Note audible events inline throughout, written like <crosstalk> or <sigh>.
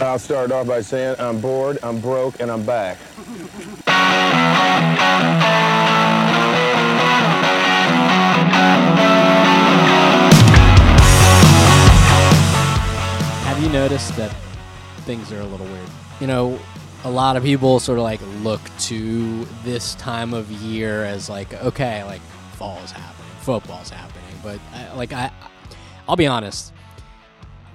I'll start off by saying I'm bored, I'm broke, and I'm back. Have you noticed that things are a little weird? You know, a lot of people sort of like look to this time of year as like, okay, like fall is happening, football's happening, but I, like I, I'll be honest,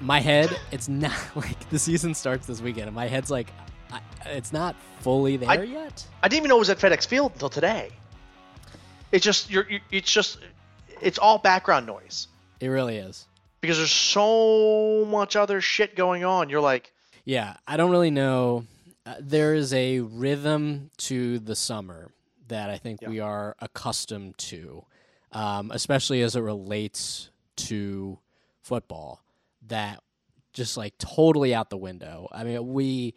my head, it's not <laughs> like the season starts this weekend, and my head's like, I, it's not fully there I- yet. I didn't even know it was at FedEx Field until today. It's just you're, you it's just it's all background noise It really is. because there's so much other shit going on. You're like, Yeah, I don't really know. Uh, there is a rhythm to the summer that I think Yeah. we are accustomed to, um, especially as it relates to football. That just like totally out the window. I mean, we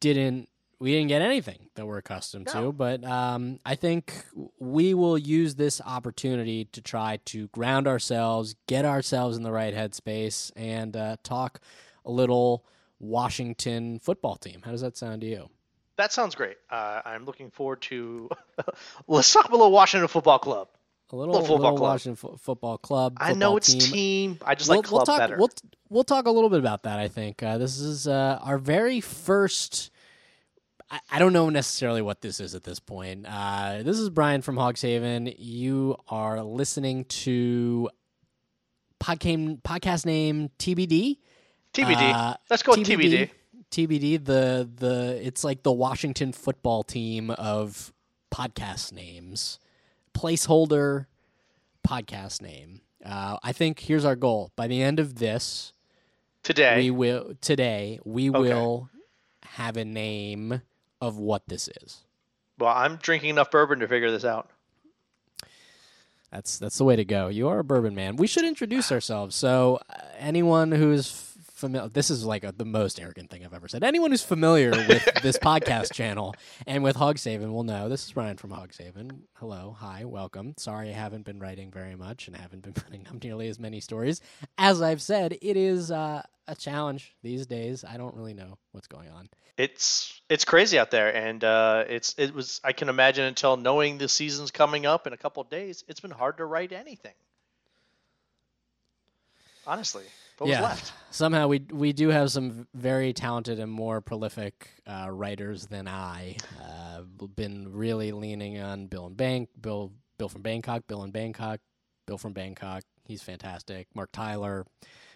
didn't we didn't get anything that we're accustomed No. to, but um, I think we will use this opportunity to try to ground ourselves, get ourselves in the right headspace, and uh, talk a little Washington football team. How does that sound to you? that sounds great. Uh, I'm looking forward to <laughs> let's talk about a little Washington Football Club. A little, Little football little club. Washington fo- football club. I know it's team. team. I just we'll, like club we'll talk, better. We'll, we'll talk a little bit about that. I think uh, this is uh, our very first. I, I don't know necessarily what this is at this point. Uh, this is Brian from Hogshaven. You are listening to podcast podcast name TBD. TBD. Uh, Let's go with TBD. TBD. The the it's like the Washington football team of podcast names. Placeholder podcast name. Uh, I think here's our goal. By the end of this, Today, we will today we Okay. will have a name of what this is. well, I'm drinking enough bourbon to figure this out. That's that's the way to go. You are a bourbon man. We should introduce ourselves. So uh, anyone who's familiar, this is like a, the most arrogant thing I've ever said. Anyone who's familiar with <laughs> this podcast channel and with Hogshaven will know. This is Ryan from Hogshaven. Hello, hi, welcome. Sorry I haven't been writing very much and haven't been <laughs> putting up nearly as many stories. As I've said, it is uh, a challenge these days. I don't really know what's going on. It's it's crazy out there, and uh, it's it was. I can imagine until knowing the season's coming up in a couple of days, it's been hard to write anything. Honestly, what was left? Somehow we we do have some very talented and more prolific uh, writers than I. Uh, been really leaning on Bill and Bank, Bill Bill from Bangkok, Bill in Bangkok, Bill from Bangkok. He's fantastic. Mark Tyler,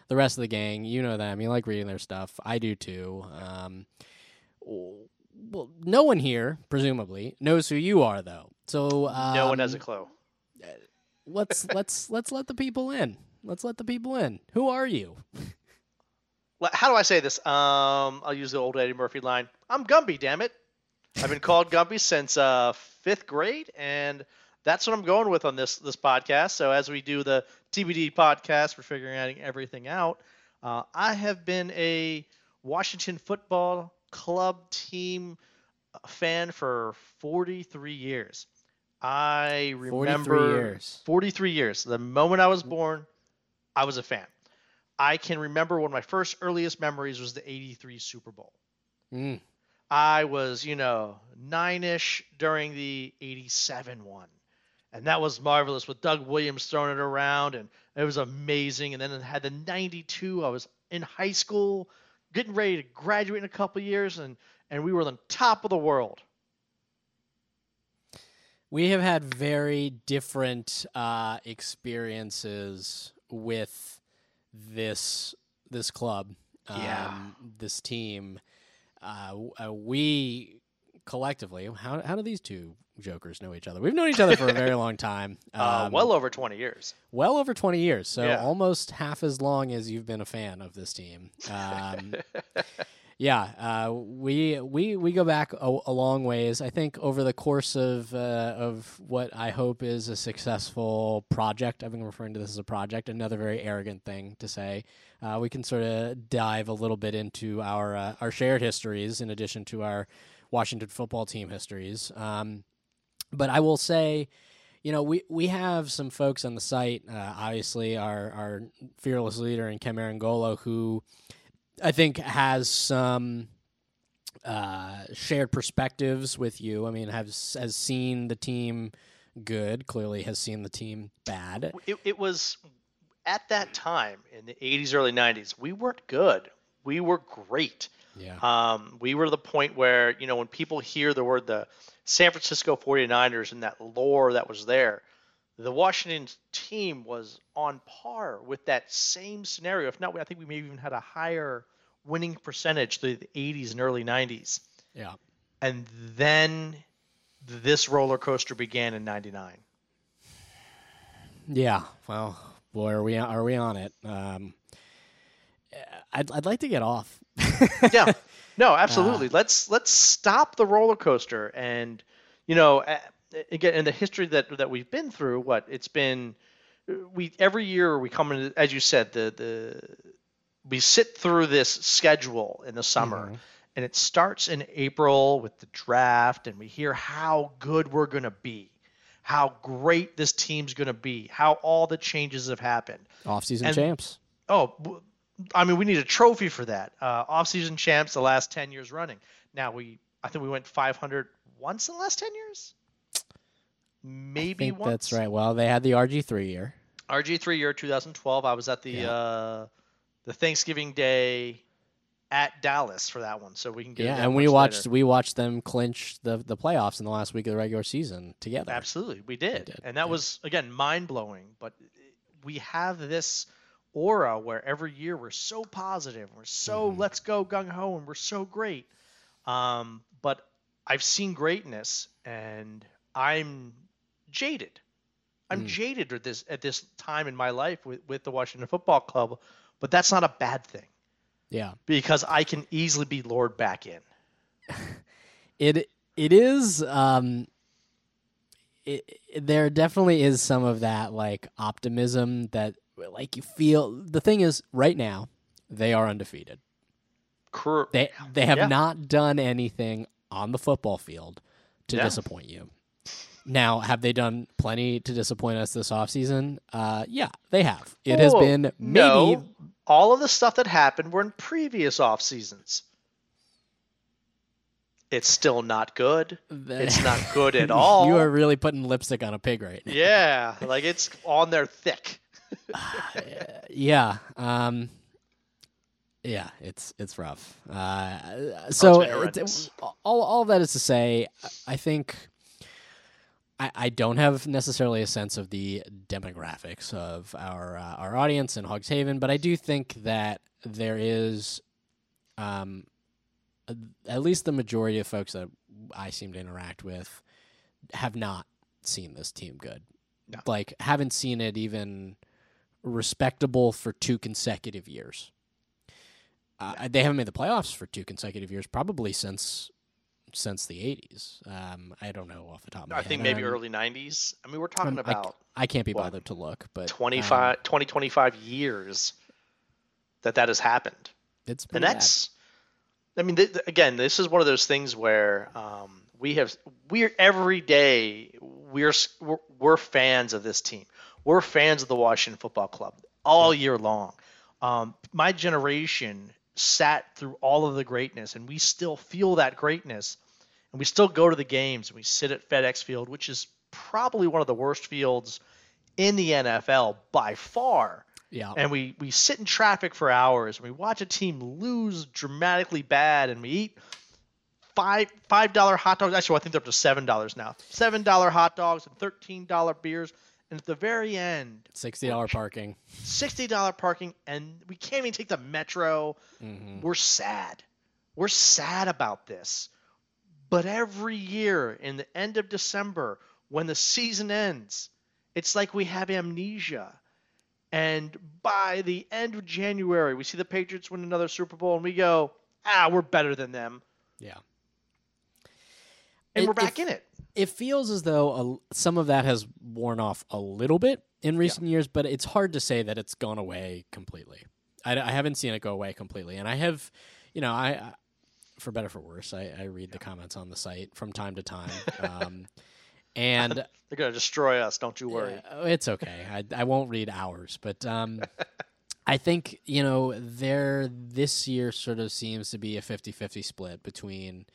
the rest of the gang. You know them. You like reading their stuff. I do too. Um, well, no one here, presumably, knows who you are, though. So um, no one has a clue. let's <laughs> let's let's let the people in. Let's let the people in. Who are you? <laughs> How do I say this? Um, I'll use the old Eddie Murphy line. I'm Gumby, damn it. I've been called Gumby since uh, fifth grade, and that's what I'm going with on this this podcast. So as we do the TBD podcast, we're figuring out everything out. Uh, I have been a Washington football club team fan for 43 years. I 43 remember years. 43 years. The moment I was born, I was a fan. I can remember one of my first earliest memories was the 83 Super Bowl. Mm. I was, you know, nine ish during the 87 one. And that was marvelous with Doug Williams throwing it around, and it was amazing. And then it had the 92. I was in high school, getting ready to graduate in a couple of years, and, and we were on top of the world. We have had very different uh, experiences with this this club, um, Yeah. this team. Uh, uh, we collectively, how how do these two jokers know each other? We've known each other for a very long time. <laughs> Uh, Um, well over 20 years. well over 20 years so Yeah. almost half as long as you've been a fan of this team <laughs> um, yeah uh, we we we go back a, a long ways. I think over the course of uh, of what i hope is a successful project i've been referring to this as a project another very arrogant thing to say uh, we can sort of dive a little bit into our uh, our shared histories in addition to our washington football team histories. Um, but i will say you know, we, we have some folks on the site, uh, obviously our, our fearless leader in Ken Meringolo, who I think has some uh, shared perspectives with you. I mean, has has seen the team good. Clearly, has seen the team bad. It, it was at that time in the 80s, early 90s. We weren't good. We were great. Yeah. Um, we were the point where you know when people hear the word the San Francisco 49ers and that lore that was there, the Washington team was on par with that same scenario. If not, I think we maybe even had a higher winning percentage through the 80s and early 90s. Yeah. And then this roller coaster began in 99. Yeah. Well, boy, are we are we on it? Um, I'd I'd like to get off. <laughs> yeah. No, absolutely. Uh, let's let's stop the roller coaster and you know again in the history that that we've been through what it's been we every year we come in as you said the the we sit through this schedule in the summer. Mm-hmm. and it starts in April with the draft and we hear how good we're going to be how great this team's going to be how all the changes have happened. Off-season and, champs. Oh I mean we need a trophy for that. Uh, off-season champs the last 10 years running. Now we I think we went 500 once in the last 10 years maybe I think once. That's right. Well, they had the RG3 year. RG3 year 2012. I was at the yeah. uh, the Thanksgiving Day at Dallas for that one, so we can get yeah. And we watched later. we watched them clinch the the playoffs in the last week of the regular season together. Absolutely, we did, we did. and that yeah. was again mind blowing. But we have this aura where every year we're so positive, we're so mm-hmm. let's go gung ho, and we're so great. Um, but I've seen greatness, and I'm jaded. I'm mm. jaded at this at this time in my life with, with the Washington Football Club, but that's not a bad thing. Yeah. Because I can easily be lured back in. <laughs> it it is um it, there definitely is some of that like optimism that like you feel the thing is right now they are undefeated. Cur- they they have yeah. not done anything on the football field to yeah. disappoint you. Now, have they done plenty to disappoint us this offseason? Uh, yeah, they have. It has been maybe. No, all of the stuff that happened were in previous off seasons. It's still not good. It's not good at <laughs> all. you are really putting lipstick on a pig right now. Yeah, like it's on there thick. <laughs> uh, yeah. Um, yeah, it's it's rough. Uh, so it, all all that is to say, I think I, I don't have necessarily a sense of the demographics of our uh, our audience in Hogs Haven, but I do think that there is, um, a, at least the majority of folks that I seem to interact with have not seen this team good. No. Like haven't seen it even respectable for two consecutive years. Uh, they haven't made the playoffs for two consecutive years, probably since since the 80s. Um, I don't know off the top of my I head. I think maybe um, early 90s. I mean, we're talking about. I, I can't be bothered to look, but 25, um, 20, 25 years that that has happened. It's and that's. Bad. I mean, th- again, this is one of those things where um, we have we're every day we're, we're we're fans of this team. We're fans of the Washington Football Club all year long. Um, my generation sat through all of the greatness, and we still feel that greatness and we still go to the games and we sit at FedEx Field, which is probably one of the worst fields in the NFL by far. Yeah. And we we sit in traffic for hours and we watch a team lose dramatically bad and we eat five five dollar hot dogs. Actually, I think they're up to seven dollars now. Seven dollar hot dogs and thirteen dollar beers. And at the very end, sixty dollar parking. Sixty dollar parking, and we can't even take the metro. Mm-hmm. We're sad. We're sad about this. But every year in the end of December, when the season ends, it's like we have amnesia. And by the end of January, we see the Patriots win another Super Bowl and we go, ah, we're better than them. Yeah. And it, we're back it, in it. It feels as though a, some of that has worn off a little bit in recent yeah. years, but it's hard to say that it's gone away completely. I, I haven't seen it go away completely. And I have, you know, I, for better for worse, I, I read the comments on the site from time to time. Um, <laughs> and <laughs> they're gonna destroy us. Don't you worry. it's okay. I, I won't read ours, but um, I, <laughs> I think, you know, there this year sort of seems to be a 50-50 split between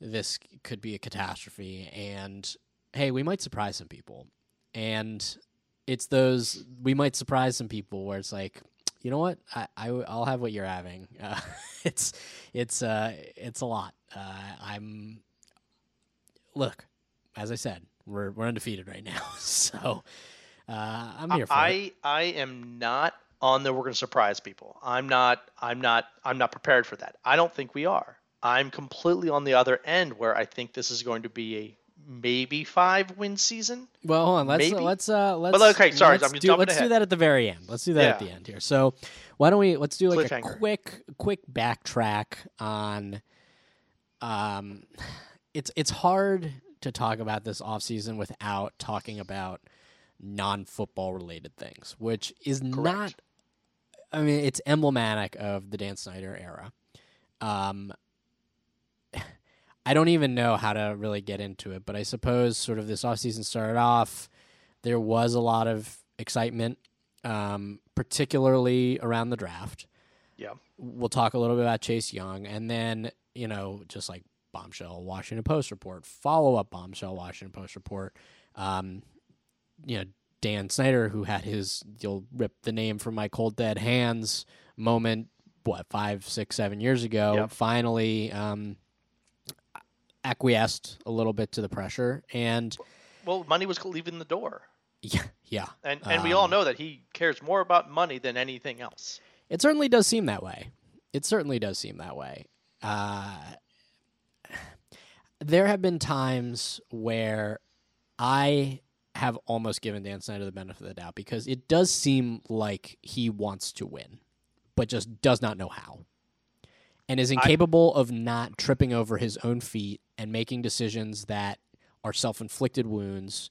this could be a catastrophe and hey, we might surprise some people. And it's those we might surprise some people where it's like, you know what? I, I will have what you're having. Uh, <laughs> it's it's uh it's a lot. Uh, I'm look, as I said, we're we're undefeated right now, <laughs> so uh, I'm here for I it. I am not on the we're going to surprise people. I'm not I'm not I'm not prepared for that. I don't think we are. I'm completely on the other end where I think this is going to be a maybe five win season. Well, hold on. Let's Maybe? let's uh let's. okay, sorry, Let's do, let's do that at the very end. Let's do that at the end here. So, why don't we let's do like a quick quick backtrack on. Um, it's it's hard to talk about this offseason without talking about non football related things, which is not. I mean, it's emblematic of the Dan Snyder era. Um, I don't even know how to really get into it, but I suppose sort of this offseason started off. There was a lot of excitement, um, particularly around the draft. Yeah. We'll talk a little bit about Chase Young, and then you know, just like bombshell Washington Post report, follow up bombshell Washington Post report. Um, you know, Dan Snyder, who had his "you'll rip the name from my cold dead hands" moment, what five, six, seven years ago, Yep. finally um, acquiesced a little bit to the pressure, and Well, money was leaving the door, yeah, yeah, and and we all Um, know that he cares more about money than anything else. It certainly does seem that way. It certainly does seem that way. Uh, there have been times where I have almost given Dan Snyder the benefit of the doubt because it does seem like he wants to win, but just does not know how. And is incapable of not tripping over his own feet and making decisions that are self inflicted wounds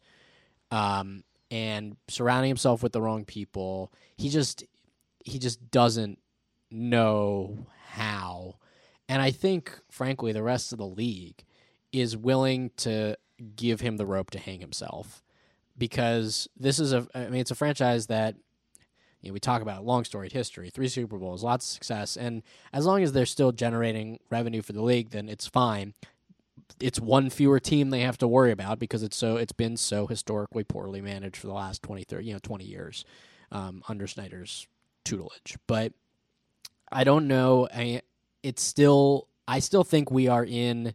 um, and surrounding himself with the wrong people. He just he just doesn't know how. And I think, frankly, the rest of the league is willing to give him the rope to hang himself because this is a, I mean, it's a franchise that, you know, we talk about long storied history, three Super Bowls, lots of success. And as long as they're still generating revenue for the league, then it's fine. It's one fewer team they have to worry about because it's so it's been so historically poorly managed for the last 20 30 you know 20 years um, under Snyder's tutelage. But I don't know. I, it's still. I still think we are in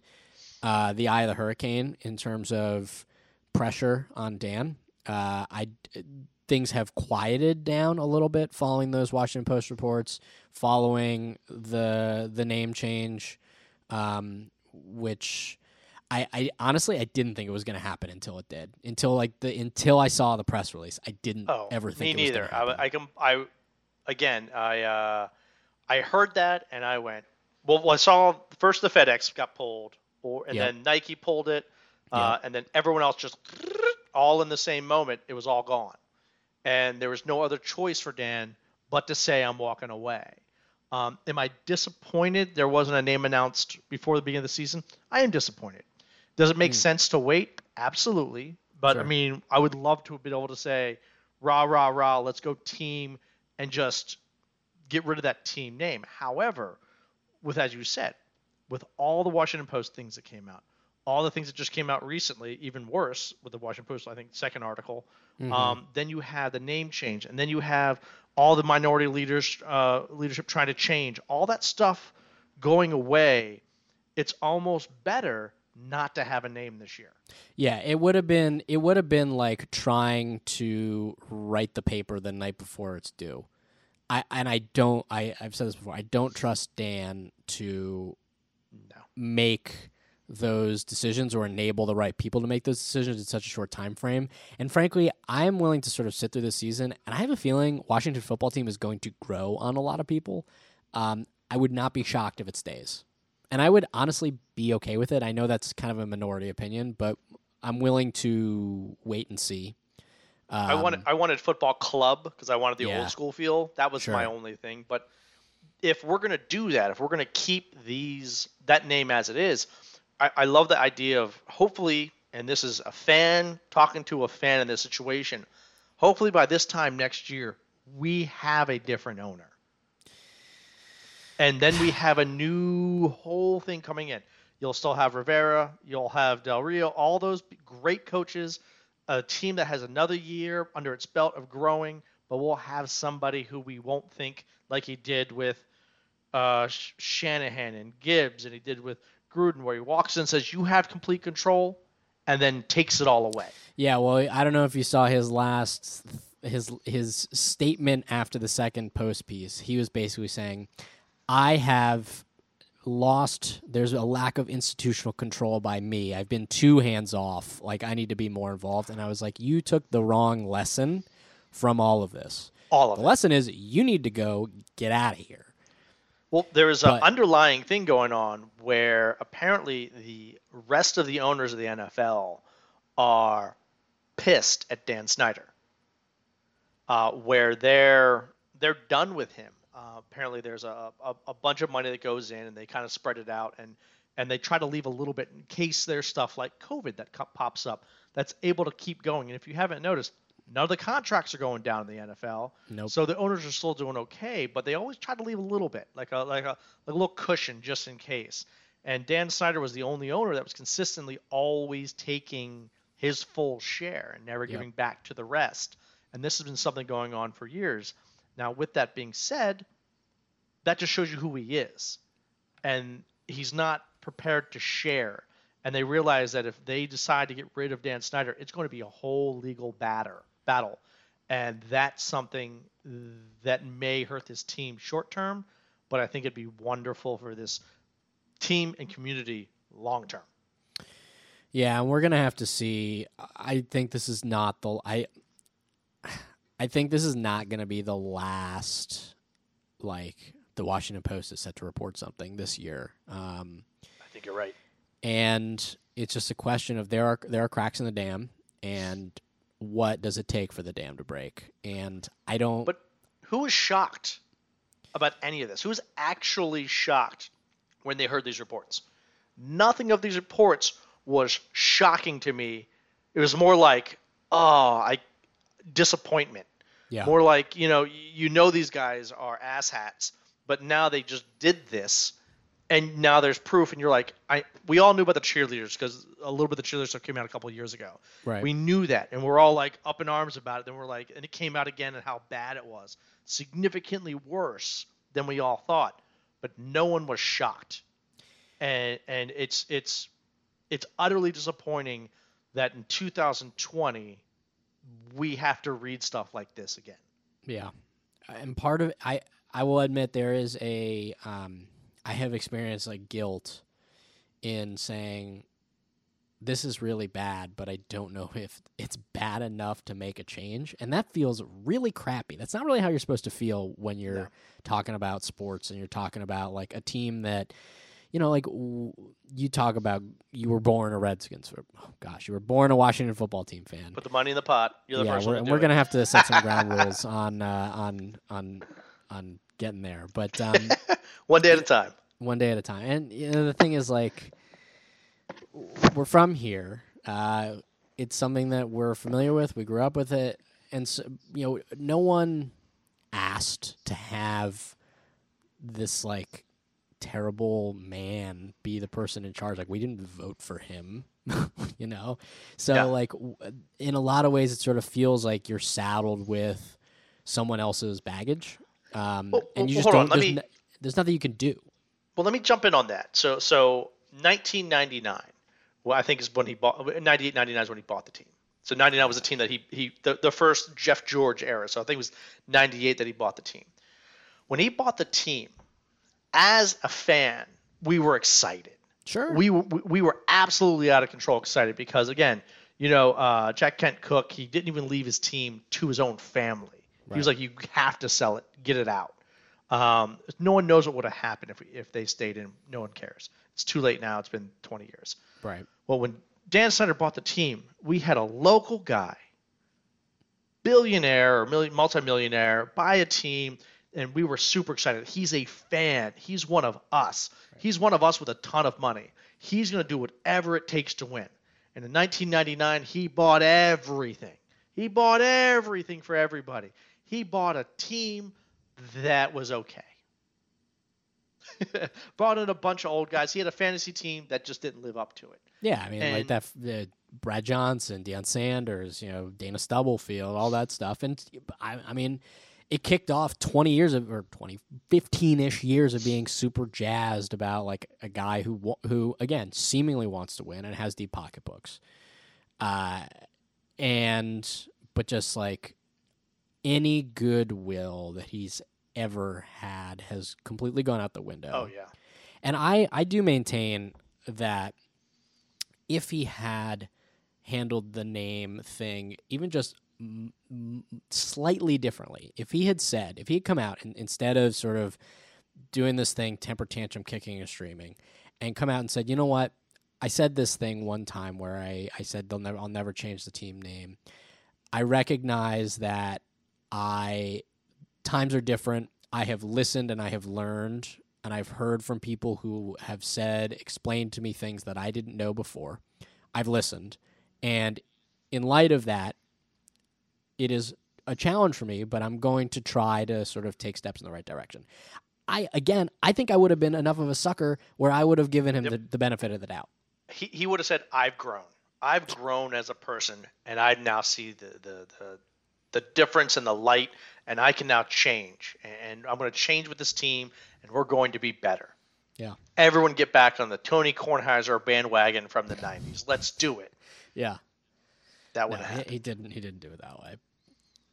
uh, the eye of the hurricane in terms of pressure on Dan. Uh, I things have quieted down a little bit following those Washington Post reports, following the the name change, um, which. I, I honestly I didn't think it was going to happen until it did. Until like the until I saw the press release, I didn't Oh, ever think me it was neither. I, I can I again I uh, I heard that and I went well. well I saw first the FedEx got pulled, or and Yep. then Nike pulled it, uh, and then everyone else just all in the same moment. It was all gone, and there was no other choice for Dan but to say I'm walking away. Um, am I disappointed there wasn't a name announced before the beginning of the season? I am disappointed. Does it make sense to wait? Absolutely. But I mean, I would love to have been able to say, rah, rah, rah, let's go team and just get rid of that team name. However, with, as you said, with all the Washington Post things that came out, all the things that just came out recently, even worse with the Washington Post, I think, second article, um, then you have the name change, and then you have all the minority leaders, uh, leadership trying to change, all that stuff going away. It's almost better not to have a name this year. Yeah, it would have been it would have been like trying to write the paper the night before it's due. I and I don't I I've said this before. I don't trust Dan to No. make those decisions or enable the right people to make those decisions in such a short time frame. And frankly, I'm willing to sort of sit through this season and I have a feeling Washington football team is going to grow on a lot of people. Um, I would not be shocked if it stays. And I would honestly be okay with it. I know that's kind of a minority opinion, but I'm willing to wait and see. Um, I wanted I wanted football club because I wanted the Yeah. old school feel. That was my only thing. But if we're gonna do that, if we're gonna keep these that name as it is, I, I love the idea of hopefully, and this is a fan talking to a fan in this situation. Hopefully by this time next year, we have a different owner. And then we have a new whole thing coming in. You'll still have Rivera, you'll have Del Rio, all those great coaches, a team that has another year under its belt of growing, but we'll have somebody who we won't think like he did with uh, Shanahan and Gibbs, and he did with Gruden, where he walks in and says, "You have complete control," and then takes it all away. Yeah, well, I don't know if you saw his last his his statement after the second post piece. He was basically saying, "I have lost there's a lack of institutional control by me. I've been too hands off. Like I need to be more involved." And I was like, "You took the wrong lesson from all of this. All of the it. lesson is you need to go get out of here." Well, there is an underlying thing going on where apparently the rest of the owners of the NFL are pissed at Dan Snyder, uh, where they're they're done with him. Uh, apparently, there's a, a a bunch of money that goes in, and they kind of spread it out, and and they try to leave a little bit in case there's stuff like COVID that co- pops up that's able to keep going. And if you haven't noticed, none of the contracts are going down in the NFL. Nope. So the owners are still doing okay, but they always try to leave a little bit, like a like a like a little cushion just in case. And Dan Snyder was the only owner that was consistently always taking his full share and never Yep. giving back to the rest. And this has been something going on for years. Now, with that being said, that just shows you who he is. And he's not prepared to share. And they realize that if they decide to get rid of Dan Snyder, it's going to be a whole legal batter, battle. And that's something that may hurt this team short term, but I think it'd be wonderful for this team and community long term. Yeah, and we're gonna have to see. I think this is not the I. I think this is not gonna be the last, like the Washington Post is set to report something this year, um, I think you're right. and it's just a question of there are there are cracks in the dam, and what does it take for the dam to break? And I don't. But who was shocked about any of this? Who was actually shocked when they heard these reports? Nothing of these reports was shocking to me. It was more like, oh, I disappointment. yeah, More like, you know, you know these guys are asshats, but now they just did this and now there's proof and you're like, I we all knew about the cheerleaders because a little bit of the cheerleaders stuff came out a couple of years ago. right. We knew that, and we're all like up in arms about it. Then we're like, and it came out again and how bad it was, significantly worse than we all thought. But no one was shocked, and and it's it's it's utterly disappointing that in 2020 we have to read stuff like this again. Yeah, and part of I I will admit there is a um I have experienced like guilt in saying this is really bad, but I don't know <laughs> if it's bad enough to make a change, and that feels really crappy. That's not really how you're supposed to feel when you're No. talking about sports and you're talking about like a team that. You know, like w- you talk about, you were born a Redskins. Or, oh gosh, you were born a Washington football team fan Put the money in the pot. You're the yeah, first we're, one to and we're gonna have to set some ground <laughs> rules on uh, on on on getting there, but um, one day at a time. one day at a time. And you know, the thing is, like, we're from here. Uh, it's something that we're familiar with. We grew up with it, and so, you know, no one asked to have this like terrible man be the person in charge. Like, we didn't vote for him. <laughs> you know, so Yeah. like w- in a lot of ways, it sort of feels like you're saddled with someone else's baggage, um, Well, and you well, just don't. let There's, me- there's nothing you can do. Well, let me jump in on that. So, so 1999, well, I think is when he bought. 98, 99 is when he bought the team. So 99 was the team that he he the, the first Jeff George era. So I think it was 98 that he bought the team. When he bought the team, as a fan, we were excited. Sure. We were we were absolutely out of control excited because again, you know, uh, Jack Kent Cooke, he didn't even leave his team to his own family. He was like, you have to sell it, get it out. Um, no one knows what would have happened if we, if they stayed in. No one cares. It's too late now. It's been 20 years. right. Well, when Dan Snyder bought the team, we had a local guy, billionaire or million, multimillionaire, buy a team, and we were super excited. He's a fan. He's one of us. He's one of us with a ton of money. He's going to do whatever it takes to win. And in 1999, he bought everything. He bought everything for everybody. He bought a team that was okay. <laughs> brought in a bunch of old guys. He had a fantasy team that just didn't live up to it. Yeah, I mean, like that. Uh, Brad Johnson, Deion Sanders, you know, Dana Stubblefield, all that stuff, and I, I mean, it kicked off 20 years of or 20 15ish years of being super jazzed about like a guy who who again seemingly wants to win and has deep pocketbooks uh and but just like any goodwill that he's ever had has completely gone out the window Oh yeah. and I, I do maintain that if he had handled the name thing even just m- m- slightly differently, if he had said, if he had come out and instead of sort of doing this thing, temper tantrum kicking and streaming, and come out and said, you know what, I said this thing one time where I, I said they'll never, I'll never change the team name. I recognize that I times are different. I have listened and I have learned and I've heard from people who have said, explained to me things that I didn't know before. I've listened. And in light of that, it is a challenge for me, but I'm going to try to sort of take steps in the right direction. I, again, I think I would have been enough of a sucker where I would have given him Yep. the, the benefit of the doubt. He he would have said, "I've grown. I've grown as a person, and I now see the the the, the difference in the light, and I can now change. And I'm going to change with this team, and we're going to be better." Yeah. Everyone get back on the Tony Kornheiser bandwagon from the '90s. Let's do it. Yeah. That No, would he, happen. he didn't. He didn't do it that way.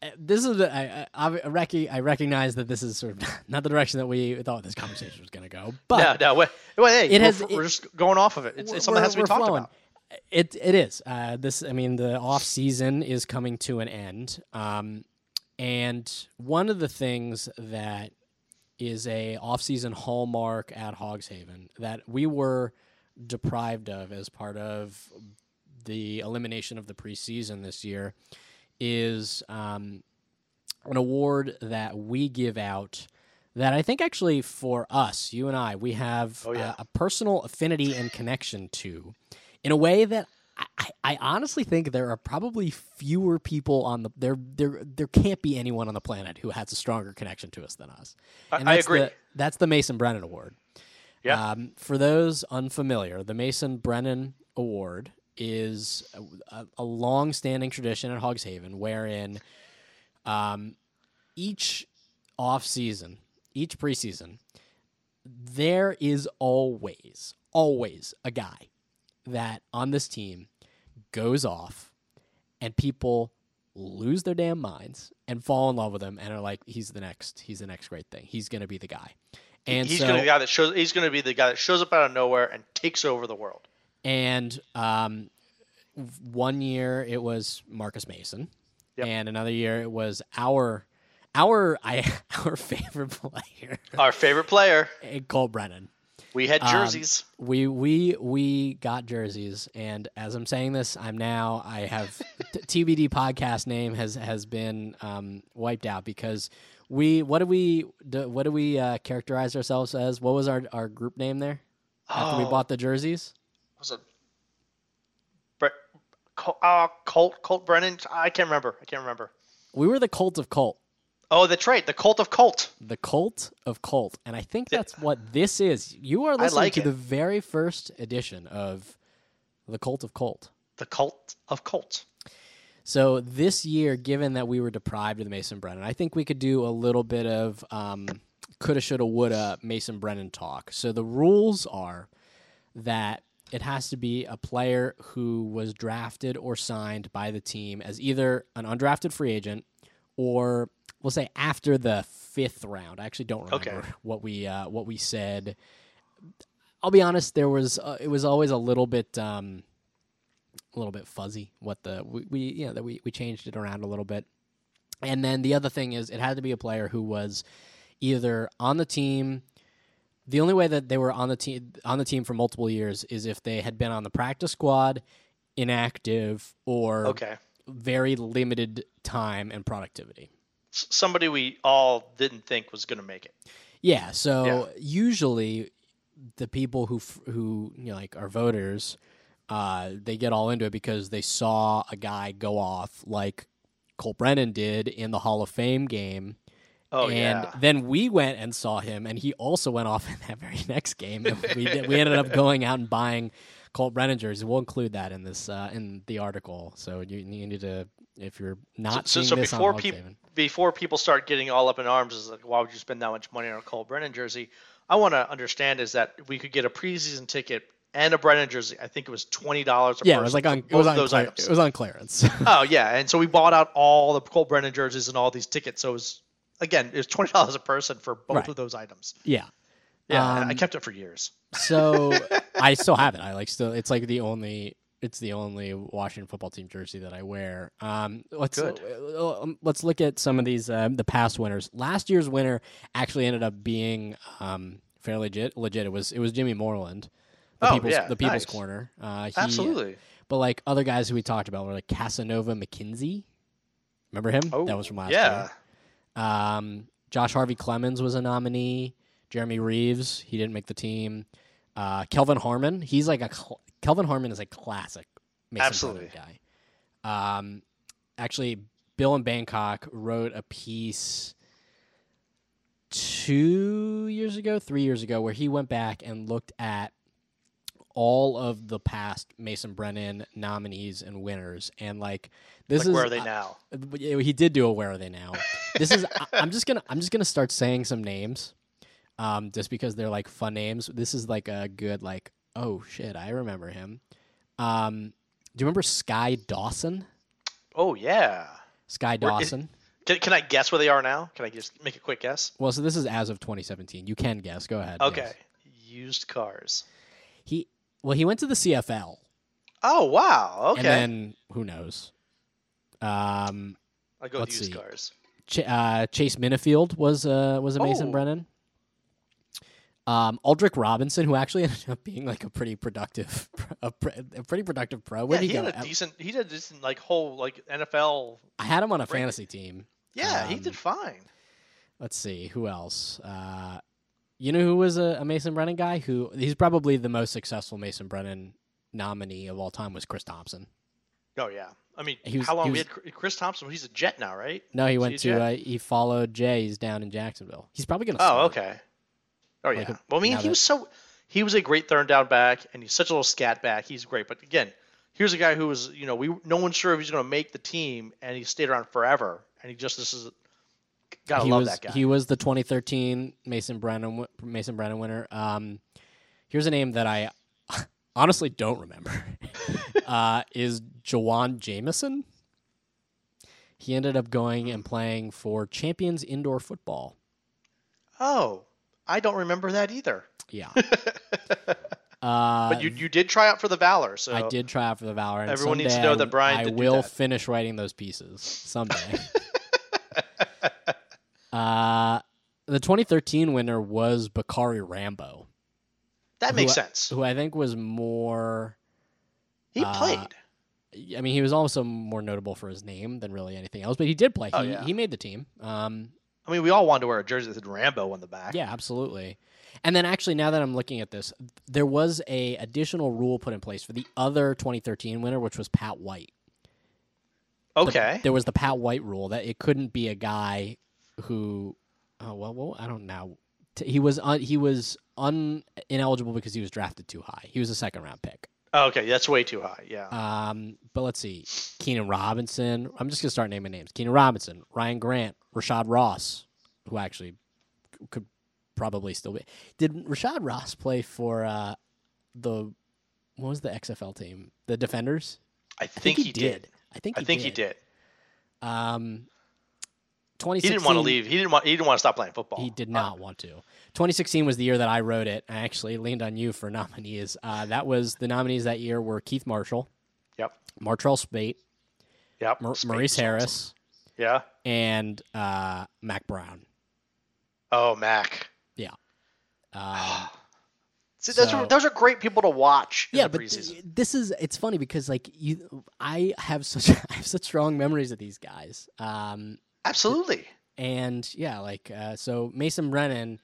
Uh, This is the, I, I, I, rec- I recognize that this is sort of <laughs> not the direction that we thought this conversation was going to go, but no, no. Wait, wait, hey, It we're, has- we're it- just going off of it. It's, it's something that has to be talked flowing. about. It it is. Uh, this I mean the off season is coming to an end. Um, and one of the things that is a off season hallmark at Hogshaven that we were deprived of as part of the elimination of the preseason this year is um, an award that we give out that I think actually for us, you and I, we have Oh, yeah. uh, a personal affinity and connection to in a way that I, I, I honestly think there are probably fewer people on the there there there can't be anyone on the planet who has a stronger connection to us than us. I- And I that's agree. The, that's the Mason Brennan Award. Yeah. Um, for those unfamiliar, the Mason Brennan Award is a, a, a long-standing tradition at Hogshaven, wherein um, each off-season, each preseason, there is always, always a guy that on this team goes off, and people lose their damn minds and fall in love with him and are like, he's the next, he's the next great thing. He's gonna be the guy. And he's so, going to be the guy that shows. He's going to be the guy that shows up out of nowhere and takes over the world. And um, one year it was Marcus Mason, Yep. and another year it was our our I <laughs> our favorite player, Our favorite player. Colt Brennan. We had Um, jerseys. We we we got jerseys, and as I'm saying this, I'm now I have t- <laughs> TBD podcast name has has been um, wiped out because we what do we do, what do we uh, characterize ourselves as? What was our our group name there after we Oh, bought the jerseys? was it Brett, uh, Colt Colt Brennan? I can't remember. I can't remember. We were the Cult of Colt. Oh, that's right. The Cult of Cult. The Cult of Cult. And I think that's what this is. You are listening like to it. the very first edition of The Cult of Cult. The Cult of Cult. So this year, given that we were deprived of the Mason Brennan, I think we could do a little bit of um, coulda, shoulda, woulda Mason Brennan talk. So the rules are that it has to be a player who was drafted or signed by the team as either an undrafted free agent or we'll say after the fifth round. I actually don't remember Okay. what we uh, what we said. I'll be honest. There was uh, it was always a little bit um, a little bit fuzzy what the we, we you know that we we changed it around a little bit. And then the other thing is it had to be a player who was either on the team the only way that they were on the team on the team for multiple years is if they had been on the practice squad, inactive, or Okay. very limited time and productivity. Somebody we all didn't think was going to make it. Yeah, so Yeah. usually the people who who you know, like are voters, uh, they get all into it because they saw a guy go off like Colt Brennan did in the Hall of Fame game. Oh and yeah. then we went and saw him, and he also went off <laughs> in that very next game. We did, we ended up <laughs> going out and buying Colt Brennan jerseys. We'll include that in this uh, in the article. So you, you need to if you're not so, seeing so this before people before people start getting all up in arms is like why would you spend that much money on a Colt Brennan jersey? I want to understand is that we could get a preseason ticket and a Brennan jersey. I think it was twenty dollars. yeah, it was like on it was on those clear- items. it was on clearance. <laughs> oh yeah, and so we bought out all the Colt Brennan jerseys and all these tickets. So it was again it was twenty <laughs> dollars a person for both Right. of those items. yeah. Yeah, and I Um, kept it for years. So <laughs> I still have it. I like still. It's like the only. It's the only Washington football team jersey that I wear. Um, let's Good. uh, um, let's look at some of these uh, the past winners. Last year's winner actually ended up being um, fairly legit. Legit. It was it was Jimmy Moreland, the Oh, people's yeah, the people's nice. corner. Uh, he, Absolutely. But like other guys who we talked about were like Casanova McKinzie. Remember him? Oh, that was from last yeah. year. Um, Josh Harvey-Clemons was a nominee. Jeremy Reaves, he didn't make the team. Uh, Kelvin Harmon, he's like a cl- Kelvin Harmon is a classic Mason Absolutely. Guy. Um, actually, Bill in Bangkok wrote a piece two years ago, three years ago, where he went back and looked at all of the past Mason Brennan nominees and winners, and like this Like is where are they uh, now? yeah, he did do a where are they now this is I, i'm just gonna i'm just gonna start saying some names um just because they're like fun names this is like a good like oh shit i remember him um do you remember skye dawson Oh yeah. skye Where- dawson Can, can I guess where they are now? Can I just make a quick guess? well so this is as of 2017 you can guess go ahead Okay. yes. Used cars. he well he went to the cfl Oh wow. Okay. and then who knows um I go let's used see. cars. Ch- uh, Chase Minnifield was uh, was a Mason Oh. Brennan. Um, Aldrick Robinson, who actually <laughs> ended up being like a pretty productive, <laughs> a, a pretty productive pro. Where yeah, did he he go? had a I- decent. He did a decent like whole like NFL. I had him on a Right. fantasy team. Yeah, he Um, did fine. Let's see who else. Uh, you know who was a, a Mason Brennan guy? Who he's probably the most successful Mason Brennan nominee of all time was Chris Thompson. Oh yeah. I mean, he was- how long he we was- had Chris- Chris Thompson? He's a Jet now, right? No, he Is went he to uh, he followed Jay. He's down in Jacksonville. He's probably gonna. Oh, start. okay. Oh yeah. Like well, I mean, he that- was so he was a great third down back, and he's such a little scat back. He's great, but again, here's a guy who was you know we no one's sure if he's going to make the team, and he stayed around forever, and he just this is gotta he love was that guy. he was the 2013 Mason Brennan wi- Mason Brennan winner. Um, here's a name that I <laughs> honestly don't remember. <laughs> uh, is Jawan Jamison? He ended up going and playing for Champions Indoor Football. oh, I don't remember that either. Yeah. uh, <laughs> But you you did try out for the Valor, so I did try out for the Valor. And Everyone needs to know I- that Brian I will finish writing those pieces someday. <laughs> uh, the 2013 winner was Bacarri Rambo. That makes who- sense. who I think was more. He uh, played. I mean, he was also more notable for his name than really anything else, but he did play. Oh, he, yeah. he made the team. Um, I mean, we all wanted to wear a jersey that said Rambo on the back. yeah, absolutely. And then actually, now that I'm looking at this, there was a additional rule put in place for the other 2013 winner, which was Pat White. The- Okay. there was the Pat White rule that it couldn't be a guy who, oh well, well I don't know. He was un, he was un, ineligible because he was drafted too high. He was a second round pick. Oh, okay, that's way too high. Yeah. Um, but let's see. Keenan Robinson. I'm just gonna start naming names. Keenan Robinson, Ryan Grant, Rashad Ross, who actually could probably still be. Did Rashad Ross play for uh, the what was the XFL team? The Defenders. I think, he, did. I think. I He think did. he did. Um, he didn't want to leave. He didn't want. He didn't want to stop playing football. He did Uh, not want to. 2016 was the year that I wrote it. I actually leaned on you for nominees. Uh, that was the nominees that year were Keith Marshall, Yep. Martrell Spaight, Yep. Mar- Spain Maurice Harris. awesome. Yeah. and uh, Mack Brown. Oh, Mac. Um, See, those So- are those are great people to watch in yeah, the but preseason. th- this is it's funny because like you, I have such <laughs> I have such strong memories of these guys. Um, Absolutely. and yeah, like uh, so Mason Brennan,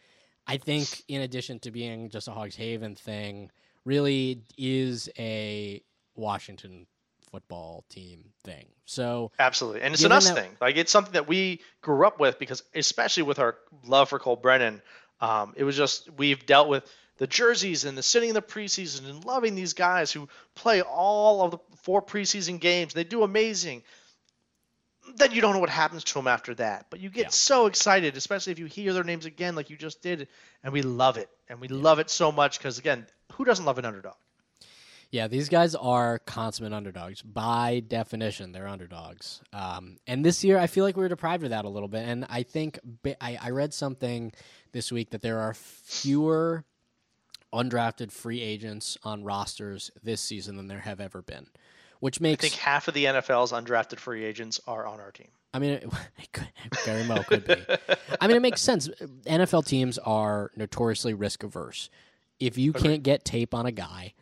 I think in addition to being just a Hogs Haven thing, really is a Washington football team thing. So absolutely, and it's an us that- thing. Like it's something that we grew up with because, especially with our love for Colt Brennan, um, it was just we've dealt with the jerseys and the sitting in the preseason and loving these guys who play all of the four preseason games. They do amazing. Then you don't know what happens to them after that, but you get Yeah. so excited, especially if you hear their names again, like you just did, and we love it, and we love it so much because again, who doesn't love an underdog? Yeah, these guys are consummate underdogs by definition. They're underdogs, um, and this year I feel like we were deprived of that a little bit. And I think I, I read something this week that there are fewer undrafted free agents on rosters this season than there have ever been, which makes. I think half of the NFL's undrafted free agents are on our team. I mean, <laughs> it, could, very well could be. I mean, it makes sense. NFL teams are notoriously risk averse. If you can't get tape on a guy,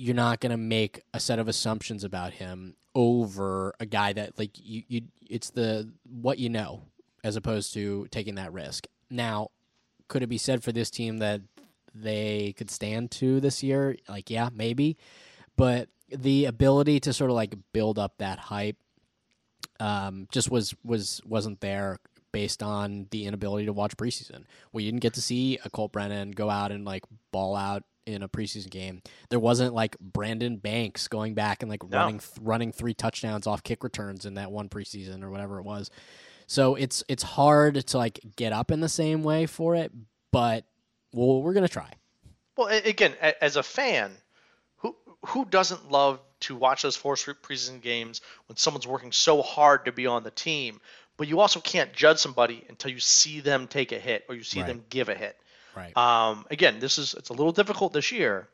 you're not going to make a set of assumptions about him over a guy that like you, you it's the what you know as opposed to taking that risk. Now, could it be said for this team that they could stand to this year? Like, yeah, maybe. But the ability to sort of like build up that hype um, just was was wasn't there based on the inability to watch preseason. We didn't get to see a Colt Brennan go out and like ball out in a preseason game. There wasn't like Brandon Banks going back and like No. running th- running three touchdowns off kick returns in that one preseason or whatever it was. So it's it's hard to like get up in the same way for it, but well, we're gonna try. Well, again, as a fan, who who doesn't love to watch those four preseason games when someone's working so hard to be on the team? But you also can't judge somebody until you see them take a hit or you see Right. them give a hit. Right. Um, again, this is it's a little difficult this year,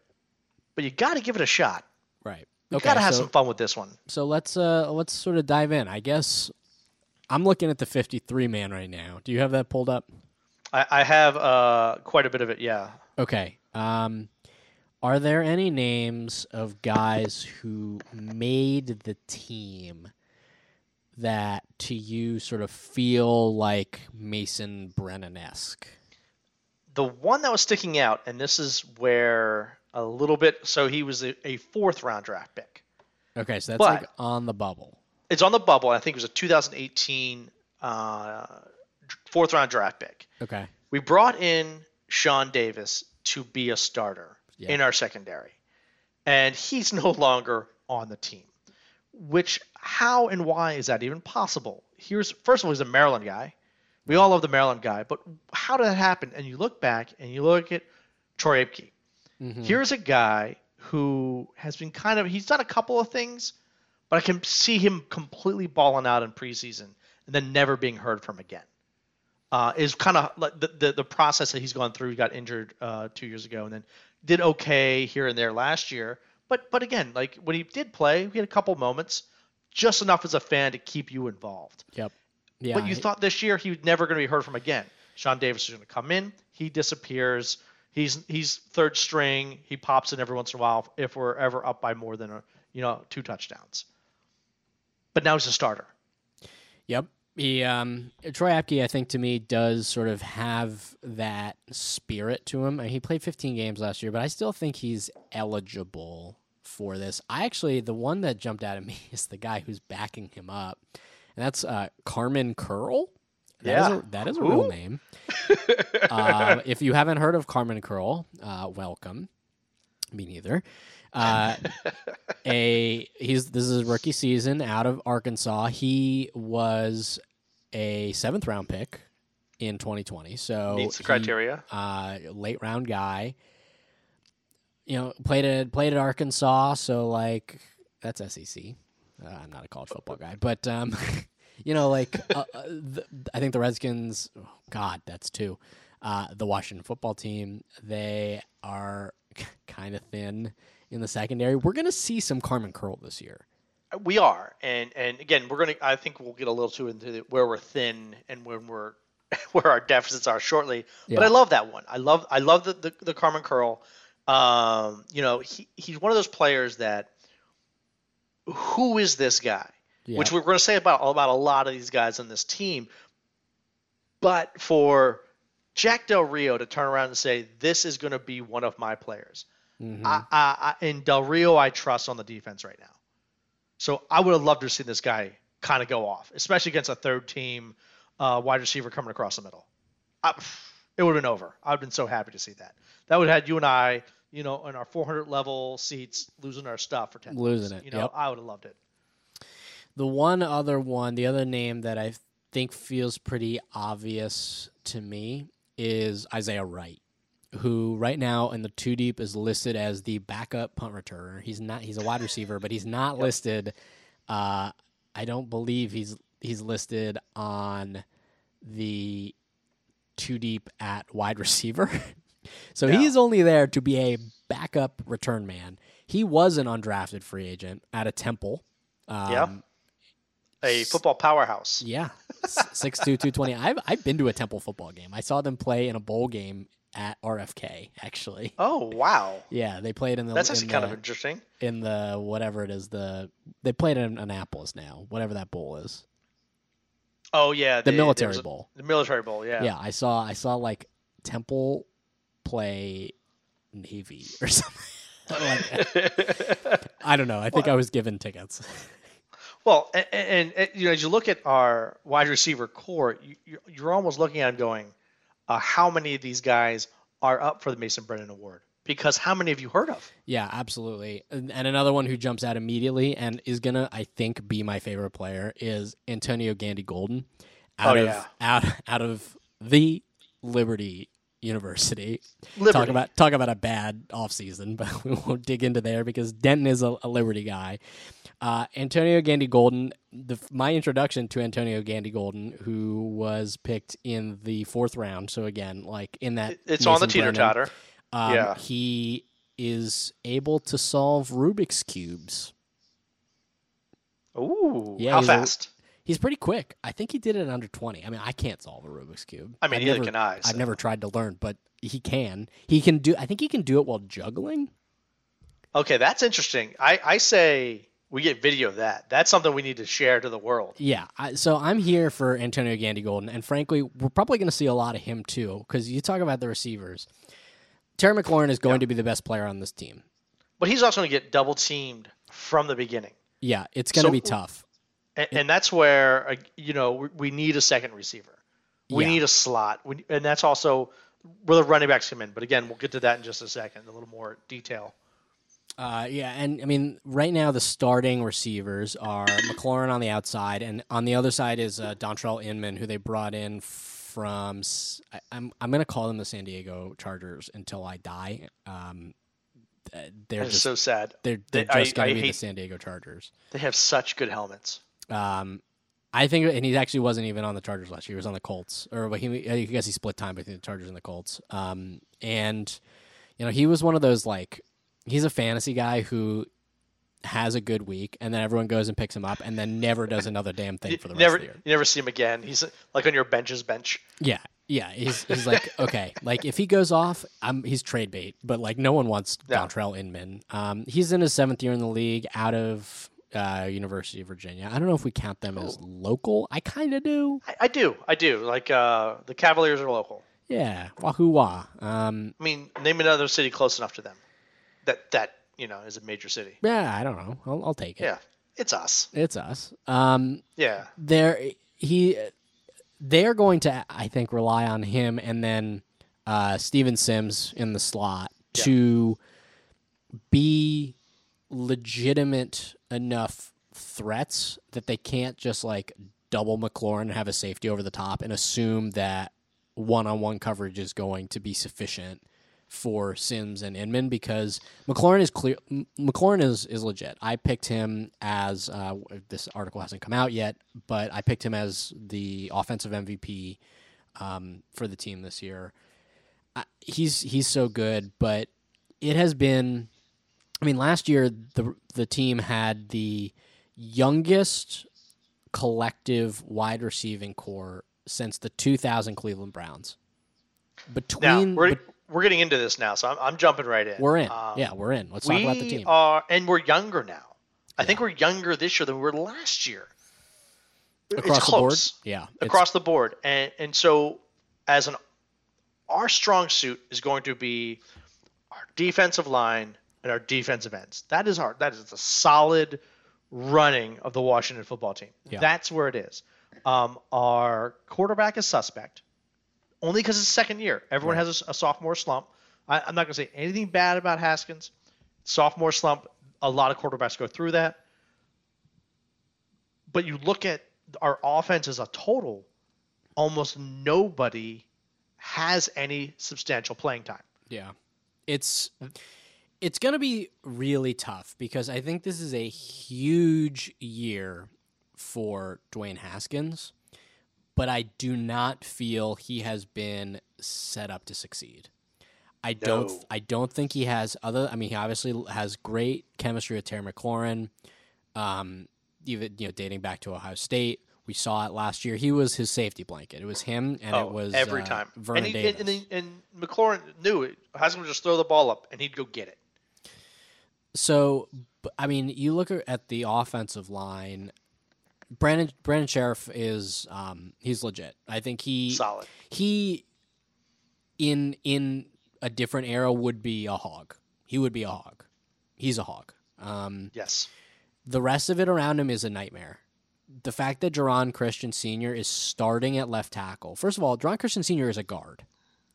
but you got to give it a shot. right. You got to have so, some fun with this one. so let's uh let's sort of dive in. I guess I'm looking at the 53 man right now. Do you have that pulled up? I, I have uh, quite a bit of it. Yeah. Okay. Um, are there any names of guys who made the team that to you sort of feel like Mason Brennan esque? The one that was sticking out, and this is where a little bit. So he was a, a fourth round draft pick. Okay, so that's But- like on the bubble. it's on the bubble. I think it was a 2018 uh, fourth round draft pick. Okay. We brought in Sean Davis to be a starter Yeah. in our secondary, and he's <laughs> no longer on the team. Which, how and why is that even possible? Here's first of all, he's a Maryland guy. We all love the Maryland guy, but how did that happen? And you look back and you look at Troy Apke. Mhm. Here's a guy who has been kind of he's done a couple of things, but I can see him completely balling out in preseason and then never being heard from again. Uh, is kind of like the, the the process that he's gone through. He got injured uh, two years ago and then did okay here and there last year. But but again, like when he did play, he had a couple moments, just enough as a fan to keep you involved. Yep. Yeah. But you I- thought this year he was never going to be heard from again. Sean Davis is going to come in. He disappears. He's he's third string. He pops in every once in a while if we're ever up by more than a you know two touchdowns. But now he's a starter. Yep. He um Troy Apke, I think to me does sort of have that spirit to him. I mean, he played 15 games last year, but I still think he's eligible for this. I actually the one that jumped out at me <laughs> is the guy who's backing him up, and that's uh, Kamren Curl. That is Yeah. a, that is a real name. uh, <laughs> if you haven't heard of Kamren Curl, uh, welcome. Me neither. Uh, <laughs> a he's this is rookie season out of Arkansas. He was a seventh round pick in 2020, so Meets the he, criteria. uh, late round guy. You know, played at played at Arkansas, so like that's SEC. Uh, I'm not a college football guy, but um, <laughs> you know, like uh, uh, the, I think the Redskins. Oh God, that's two. Uh, the Washington football team. They are <laughs> kind of thin in the secondary. We're gonna see some Kamren Curl this year. We are, and and again, we're gonna. I think we'll get a little too into the, where we're thin and when we're <laughs> where our deficits are shortly. But I love that one. I love I love the the, the Kamren Curl. Um, you know, he he's one of those players that. Who is this guy? Yeah. Which we're going to say about about a lot of these guys on this team. But for Jack Del Rio to turn around and say this is going to be one of my players, Mhm. I, I, I, in Del Rio, I trust on the defense right now. So I would have loved to have seen this guy kind of go off, especially against a third team uh, wide receiver coming across the middle. I, it would have been over. I would have been so happy to see that. That would have had you and I, you know, in our 400 level seats, losing our stuff for 10 Losing minutes. it, You know, yep. I would have loved it. The one other one, the other name that I think feels pretty obvious to me is Isaiah Wright, who right now in the two deep is listed as the backup punt returner. He's not. He's a wide receiver, but he's not listed. Uh, I don't believe he's he's listed on the two deep at wide receiver. <laughs> so Yeah. he's only there to be a backup return man. He was an undrafted free agent at a Temple. Um, Yeah. A football powerhouse. yeah, six two two twenty. I've I've been to a Temple football game. I saw them play in a bowl game at RFK. Actually, <laughs> Oh wow, yeah, they played in the that's actually kind the, of interesting. in the whatever it is. The they played in Annapolis now, whatever that bowl is, Oh yeah, the they- military a- bowl. The military bowl, yeah. Yeah. I saw I saw like Temple play Navy <laughs> or something. like that. I don't know. I think I was given tickets. Well, and, and, and you know, as you look at our wide receiver core, you, you're, you're almost looking at them going, uh, how many of these guys are up for the Mason Brennan Award? Because how many have you heard of? Yeah, absolutely. And, and another one who jumps out immediately and is gonna, I think, be my favorite player is Antonio Gandy Golden, out Oh, of yeah. out out of the Liberty University. Liberty. Talk about talk about a bad offseason, <laughs> but we won't dig into there because Denton is a, a Liberty guy. Uh, Antonio Gandy Golden, the, my introduction to Antonio Gandy Golden, who was picked in the fourth round. So again, like in that, It- it's on the teeter totter. um, Yeah. He is able to solve Rubik's cubes. Ooh, Yeah, how fast? He's pretty quick. I think he did it in under twenty. I mean, I can't solve a Rubik's cube. I mean, I've neither never, can I. I've never tried to learn, but he can. He can do. I think he can do it while juggling. Okay, that's interesting. I, I say we get video of that. That's something we need to share to the world. Yeah. I, so I'm here for Antonio Gandy Golden, and frankly, we're probably going to see a lot of him too. Because you talk about the receivers, Terry McLaurin is going Yeah. to be the best player on this team. But he's also going to get double teamed from the beginning. Yeah, it's going to So- be tough. And, and that's where, uh, you know, we, need a second receiver. We Yeah. need a slot. We, and that's also where the running backs come in. But again, we'll get to that in just a second, a little more detail. Uh, yeah, and I mean, right now the starting receivers are McLaurin on the outside, and on the other side is uh, Dontrelle Inman, who they brought in from. I, am I'm gonna call them the San Diego Chargers until I die. Um, they're just so sad. they're, they're they- just gonna I be the San Diego Chargers. They have such good helmets. Um, I think, and he actually wasn't even on the Chargers last year. He was on the Colts, or well, he, I guess he split time between the Chargers and the Colts. Um, and you know, he was one of those like he's a fantasy guy who has a good week, and then everyone goes and picks him up, and then never does another damn thing for the rest never, of the year. you never see him again. He's like on your bench's bench. Yeah, yeah. He's he's like <laughs> okay, like if he goes off, I'm he's trade bait, but like no one wants No. Dontrelle Inman. Um, he's in his seventh year in the league, out of uh, University of Virginia. I don't know if we count them as local. I kind of do. I, I do. I do. Like uh, the Cavaliers are local. Yeah, wahoo wah. Um, I mean, name another city close enough to them. That that you know is a major city. yeah, I don't know. I'll, I'll take it. Yeah, it's us. It's us. Um, Yeah. there he they're going to I think rely on him and then uh, Steven Sims in the slot Yeah. to be legitimate enough threats that they can't just like double McLaurin and have a safety over the top and assume that one-on-one coverage is going to be sufficient for Sims and Inman because McLaurin is clear. McLaurin is is legit. I picked him as uh, this article hasn't come out yet, but I picked him as the offensive MVP um, for the team this year. I, he's he's so good, but it has been. I mean, last year the the team had the youngest collective wide receiving core since the 2000 Cleveland Browns. Now Between we're bet- we're getting into this now, so I'm, I'm jumping right in. we're in, Um, yeah, we're in. Let's talk about the team. are, and we're younger now. I think we're younger this year than we were last year. across it's the board. close. Yeah, across the board, and and so as an our strong suit is going to be our defensive line and our defensive ends. That is our that is a solid running of the Washington football team. Yeah. That's where it is. Um, our quarterback is suspect, only because it's second year. Everyone Right. has a, a sophomore slump. I, I'm not going to say anything bad about Haskins. Sophomore slump. A lot of quarterbacks go through that. But you look at our offense as a total, almost nobody has any substantial playing time. Yeah. It's it's going to be really tough because I think this is a huge year for Dwayne Haskins, but I do not feel he has been set up to succeed. I don't I don't think he has other I mean he obviously has great chemistry with Terry McLaurin. Um even you know dating back to Ohio State. We saw it last year. He was his safety blanket. It was him and it was Oh, every uh, time. Vernon and, he, Davis. and, and, and McLaurin knew it. Haskins would just throw the ball up and he'd go get it. So, I mean, you look at the offensive line. Brandon Brandon Scherff is um, he's legit. I think he Solid. he in in a different era would be a hog. He would be a hog. He's a hog. Um, Yes. the rest of it around him is a nightmare. The fact that Geron Christian Sr. is starting at left tackle. First of all, Geron Christian Sr. is a guard.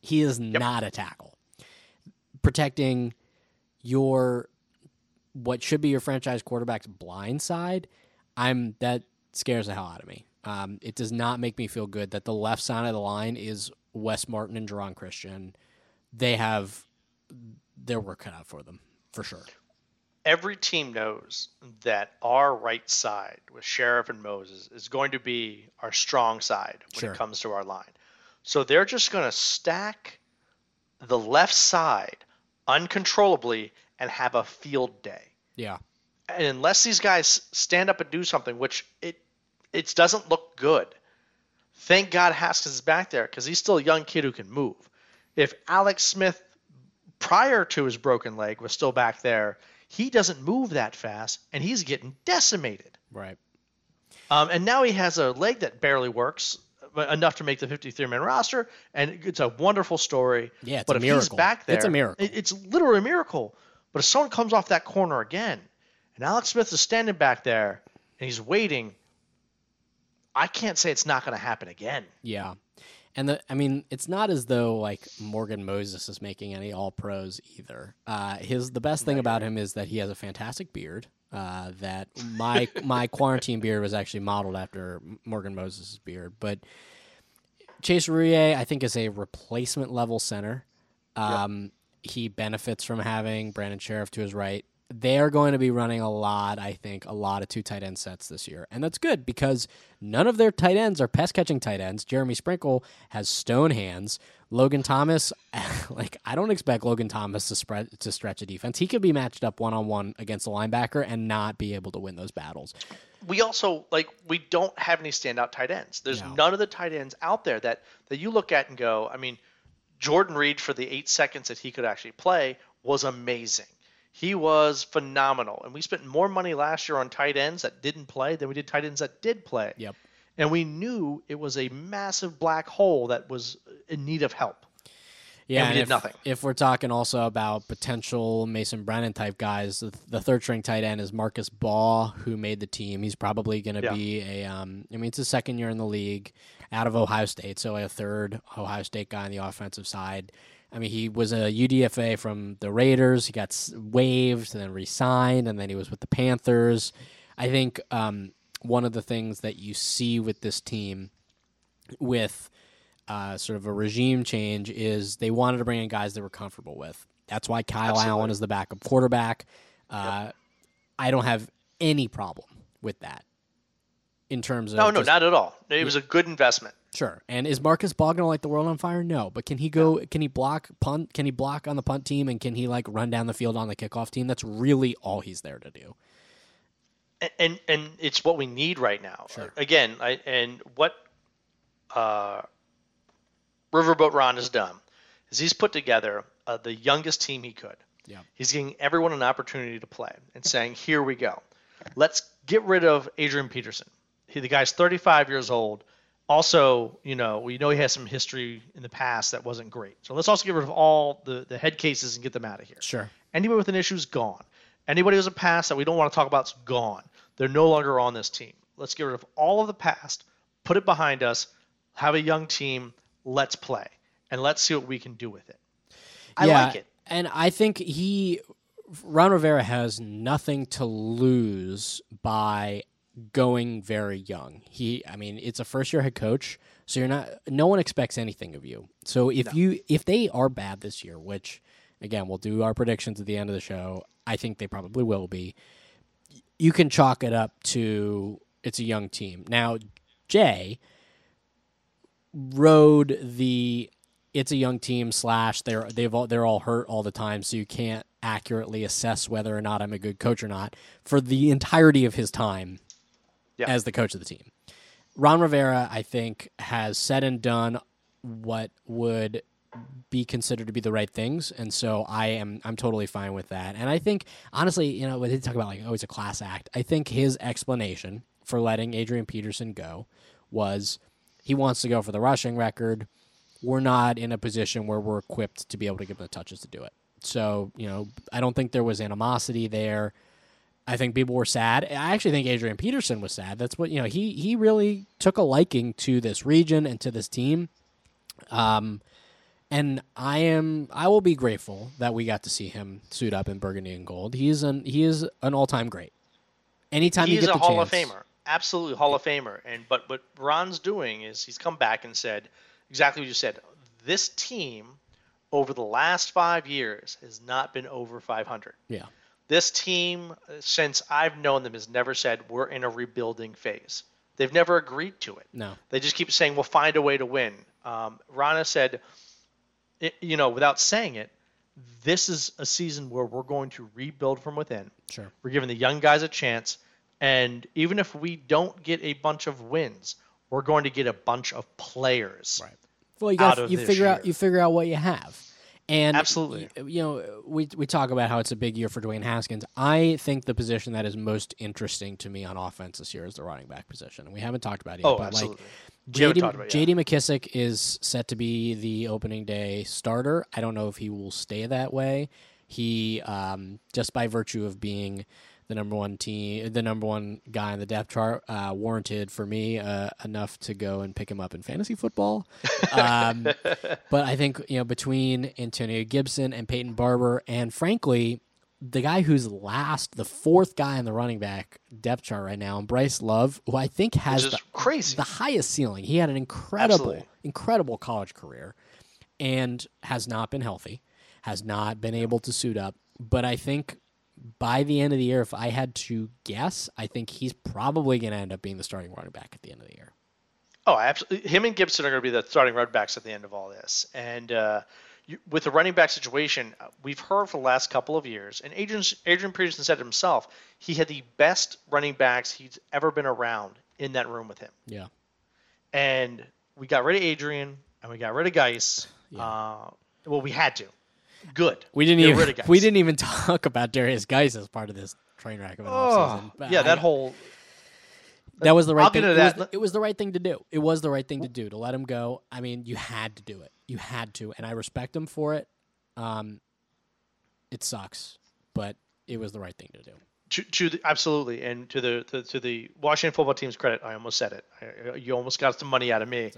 He is not a tackle. Protecting your what should be your franchise quarterback's blind side, I'm that scares the hell out of me. Um, it does not make me feel good that the left side of the line is Wes Martin and Geron Christian. They have their work cut out for them for sure. Every team knows that our right side with Scherff and Moses is going to be our strong side when Sure. it comes to our line. So they're just going to stack the left side uncontrollably and have a field day. Yeah. and unless these guys stand up and do something, which it it doesn't look good. Thank God Haskins is back there because he's still a young kid who can move. If Alex Smith, prior to his broken leg, was still back there, he doesn't move that fast, and he's getting decimated. Right. Um, and now he has a leg that barely works, enough to make the 53-man roster, and it's a wonderful story. Yeah, it's but a miracle. back there, It's a miracle. it's literally a miracle. But if someone comes off that corner again, and Alex Smith is standing back there and he's waiting, I can't say it's not going to happen again. Yeah. And the I mean, it's not as though like Morgan Moses is making any all pros either. Uh, his the best thing about him is that he has a fantastic beard. Uh, that my <laughs> my quarantine beard was actually modeled after Morgan Moses' beard. But Chase Roullier, I think, is a replacement level center. Um, He benefits from having Brandon Scherff to his right. They're going to be running a lot, I think, a lot of two tight end sets this year. And that's good because none of their tight ends are pass catching tight ends. Jeremy Sprinkle has stone hands. Logan Thomas, <laughs> like, I don't expect Logan Thomas to spread to stretch a defense. He could be matched up one on one against a linebacker and not be able to win those battles. we also like we don't have any standout tight ends. There's No. none of the tight ends out there that that you look at and go, I mean, Jordan Reed for the 8 seconds that he could actually play was amazing. He was phenomenal. And we spent more money last year on tight ends that didn't play than we did tight ends that did play. Yep. And we knew it was a massive black hole that was in need of help. Yeah, And we did if, nothing. If we're talking also about potential Mason Brennan type guys, the, the third string tight end is Marcus Baugh, who made the team. He's probably going to Yeah. be a. Um, I mean, it's his second year in the league, out of Ohio State, so a third Ohio State guy on the offensive side. I mean, he was a UDFA from the Raiders. He got waived and then re-signed, and then he was with the Panthers. I think um, one of the things that you see with this team, with uh, sort of a regime change is they wanted to bring in guys they were comfortable with. That's why Kyle Absolutely. Allen is the backup quarterback. Uh, I don't have any problem with that in terms of No, no, just- not at all. It was a good investment. sure. And is Marcus Baugh to light the world on fire? No, but can he go? Can he block punt? Can he block on the punt team? And can he like run down the field on the kickoff team? That's really all he's there to do. and and, and it's what we need right now. Sure. Again, I, and what uh, Riverboat Ron has done is he's put together uh, the youngest team he could. Yeah. He's giving everyone an opportunity to play and saying, "Here we go. Let's get rid of Adrian Peterson. He, the guy's 35 years old. Also, you know, we know he has some history in the past that wasn't great. So let's also get rid of all the the head cases and get them out of here. Sure. Anybody with an issue is gone. Anybody who's a past that we don't want to talk about is gone. They're no longer on this team. Let's get rid of all of the past, put it behind us, have a young team. Let's play and let's see what we can do with it. I yeah, like it. And I think he, Ron Rivera has nothing to lose by going very young. He, I mean, it's a first year head coach, so you're not. No one expects anything of you. So if No. you if they are bad this year, which again we'll do our predictions at the end of the show. I think they probably will be. You can chalk it up to it's a young team. Now, Jay rode the it's a young team slash they're they've all they're all hurt all the time, so you can't accurately assess whether or not I'm a good coach or not for the entirety of his time Yeah. as the coach of the team. Ron Rivera, I think, has said and done what would be considered to be the right things, and so I am I'm totally fine with that. And I think honestly, you know, when they talk about like oh, it's a class act, I think his explanation for letting Adrian Peterson go was he wants to go for the rushing record. We're not in a position where we're equipped to be able to give him the touches to do it. So, you know, I don't think there was animosity there. I think people were sad. I actually think Adrian Peterson was sad. That's what, you know, he he really took a liking to this region and to this team. Um and I am I will be grateful that we got to see him suit up in burgundy and gold. He is an he is an all-time great. Anytime you He's get a the Hall of chance- Famer, absolutely Hall of Famer. And but what Ron's doing is he's come back and said exactly what you said. This team over the last five years has not been over 500. Yeah. This team, since I've known them, has never said we're in a rebuilding phase. They've never agreed to it. No. They just keep saying we'll find a way to win. Um, Rana said, it, you know, without saying it, this is a season where we're going to rebuild from within. Sure. We're giving the young guys a chance, and even if we don't get a bunch of wins, we're going to get a bunch of players. Right. Well, you out got of you this figure out you figure out what you have, and Absolutely. y- You know, we we talk about how it's a big year for Dwayne Haskins. I think the position that is most interesting to me on offense this year is the running back position, and we haven't talked about it yet. Oh, but absolutely. like JD, talked about it yet. JD McKissic is set to be the opening day starter. I don't know if he will stay that way. He um, just by virtue of being the number one team, the number one guy on the depth chart, uh, warranted for me uh, enough to go and pick him up in fantasy football. <laughs> Um, but I think you know between Antonio Gibson and Peyton Barber, and frankly, the guy who's last, the fourth guy in the running back depth chart right now, and Bryce Love, who I think has the, crazy. the highest ceiling. He had an incredible, Absolutely. incredible college career, and has not been healthy, has not been able to suit up. But I think by the end of the year, if I had to guess, I think he's probably going to end up being the starting running back at the end of the year. Oh, absolutely. Him and Gibson are going to be the starting running backs at the end of all this. And uh, you, with the running back situation, uh, we've heard for the last couple of years, and Adrian, Adrian Peterson said himself, he had the best running backs he's ever been around in that room with him. Yeah. And we got rid of Adrian, and we got rid of Guice. Yeah. Uh, well, we had to. Good. We didn't Get even <laughs> we didn't even talk about Derrius Guice as part of this train wreck of an Oh, offseason. Yeah, I- that whole. that was the right I'll thing. get It was, it was the right thing to do. It was the right thing to do to let him go. I mean, you had to do it. You had to, and I respect him for it. Um, it sucks, but it was the right thing to do. To, to the, absolutely, and to the to, to the Washington football team's credit, I almost said it. I, you almost got some money out of me. right.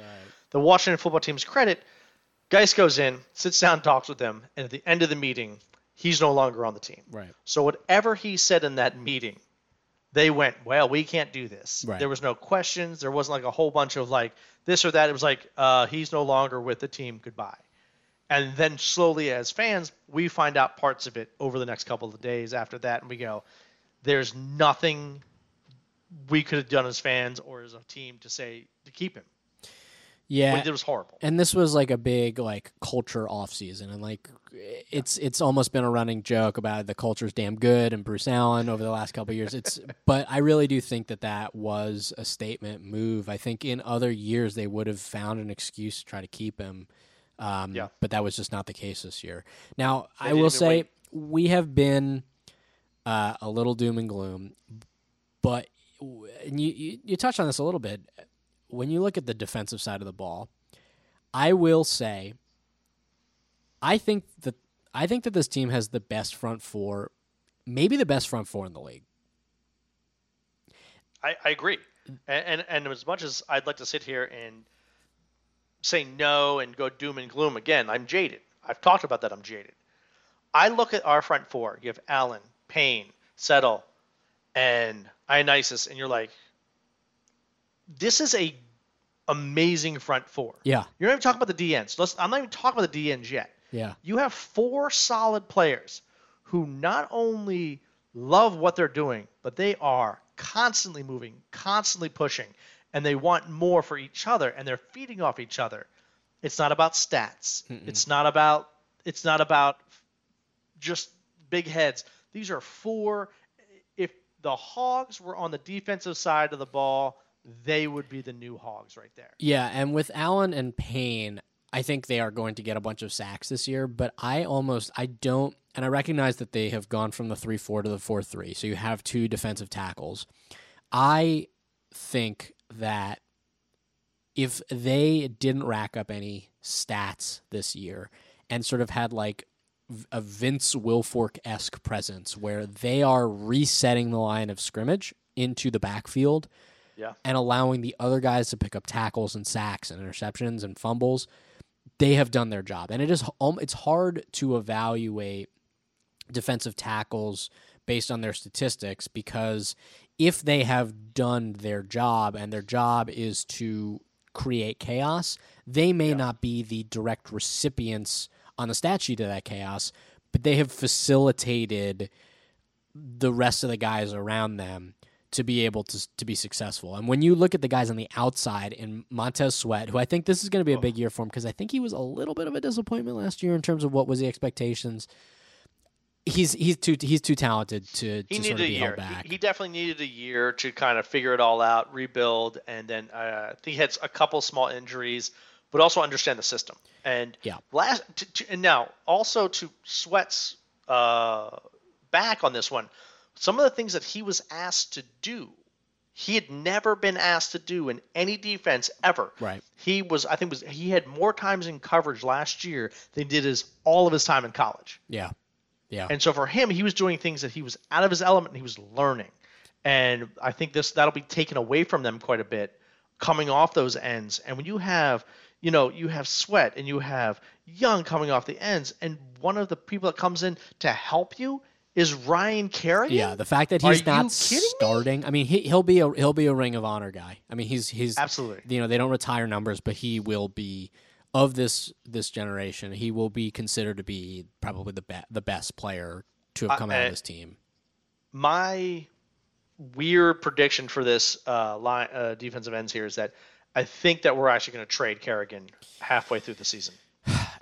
The Washington football team's credit, Guice goes in, sits down, talks with them, and at the end of the meeting, he's no longer on the team. Right. So whatever he said in that meeting, they went, well, we can't do this. Right. There was no questions. There wasn't like a whole bunch of like this or that. It was like uh, he's no longer with the team. Goodbye. And then slowly, as fans, we find out parts of it over the next couple of days after that, and we go, "There's nothing we could have done as fans or as a team to say to keep him. Yeah, did was horrible." and this was like a big like culture off season and like it's it's almost been a running joke about the culture's damn good and Bruce Allen over the last couple of years it's <laughs> but I really do think that that was a statement move I think in other years they would have found an excuse to try to keep him um, Yeah. but that was just not the case this year now They I will say wait. we have been uh, a little doom and gloom but and you, you you touched on this a little bit when you look at the defensive side of the ball, I will say I think that I think that this team has the best front four, maybe the best front four in the league. I, I agree. And, and and as much as I'd like to sit here and say no and go doom and gloom again, I'm jaded. I've talked about that. I'm jaded. I look at our front four. You have Allen, Payne, Settle, and Ioannidis, and you're like, this is a amazing front four. Yeah. You're not even talking about the DNs. Let's, I'm not even talking about the DNs yet. Yeah. You have four solid players who not only love what they're doing, but they are constantly moving, constantly pushing, and they want more for each other, and they're feeding off each other. It's not about stats. Mm-mm. It's not about. It's not about just big heads. These are four. If the Hogs were on the defensive side of the ball, they would be the new Hogs right there. Yeah, and with Allen and Payne, I think they are going to get a bunch of sacks this year, but I almost I don't and I recognize that they have gone from the 3-4 to the 4-3. So you have two defensive tackles. I think that if they didn't rack up any stats this year and sort of had like a Vince Wilfork esque presence where they are resetting the line of scrimmage into the backfield Yeah. and allowing the other guys to pick up tackles and sacks and interceptions and fumbles, they have done their job. And it is it's hard to evaluate defensive tackles based on their statistics because if they have done their job and their job is to create chaos, they may Yeah. not be the direct recipients on the stat sheet of that chaos, but they have facilitated the rest of the guys around them to be able to to be successful. And when you look at the guys on the outside in Montez Sweat, who I think this is going to be a big year for him because I think he was a little bit of a disappointment last year in terms of what was the expectations. He's he's too he's too talented to, He to needed sort a of be year. held back. He, he definitely needed a year to kind of figure it all out, rebuild, and then uh, I think he had a couple small injuries, but also understand the system. And Yeah. last, to, to, and now also to Sweat's uh, back on this one, some of the things that he was asked to do, he had never been asked to do in any defense ever. Right. He was, I think, was he had more times in coverage last year than he did his all of his time in college. yeah, yeah, And so for him, he was doing things that he was out of his element and he was learning. And I think this that'll be taken away from them quite a bit coming off those ends. And when you have, you know, you have Sweat and you have Young coming off the ends, and one of the people that comes in to help you is Ryan Kerrigan. yeah. The fact that he's you not kidding me? starting, I mean, he, he'll be a he'll be a Ring of Honor guy. I mean, he's he's Absolutely. you know they don't retire numbers, but he will be of this this generation. He will be considered to be probably the be- the best player to have Uh, come out uh, of this team. my weird prediction for this uh, line uh, defensive ends here is that I think that we're actually going to trade Kerrigan halfway through the season.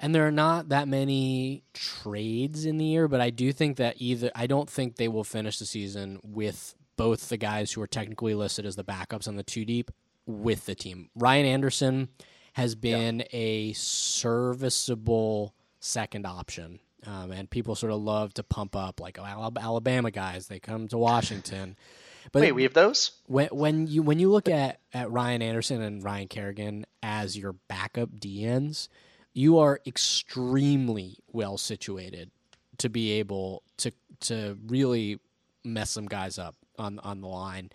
And there are not that many trades in the year, but I do think that either I don't think they will finish the season with both the guys who are technically listed as the backups on the two deep with the team. Ryan Anderson has been a serviceable second option. Um, and people sort of love to pump up like oh, Alabama guys. They come to Washington, <laughs> but Wait, we have those? when when you when you look at at Ryan Anderson and Ryan Kerrigan as your backup DNs, you are extremely well situated to be able to to really mess some guys up on on the line.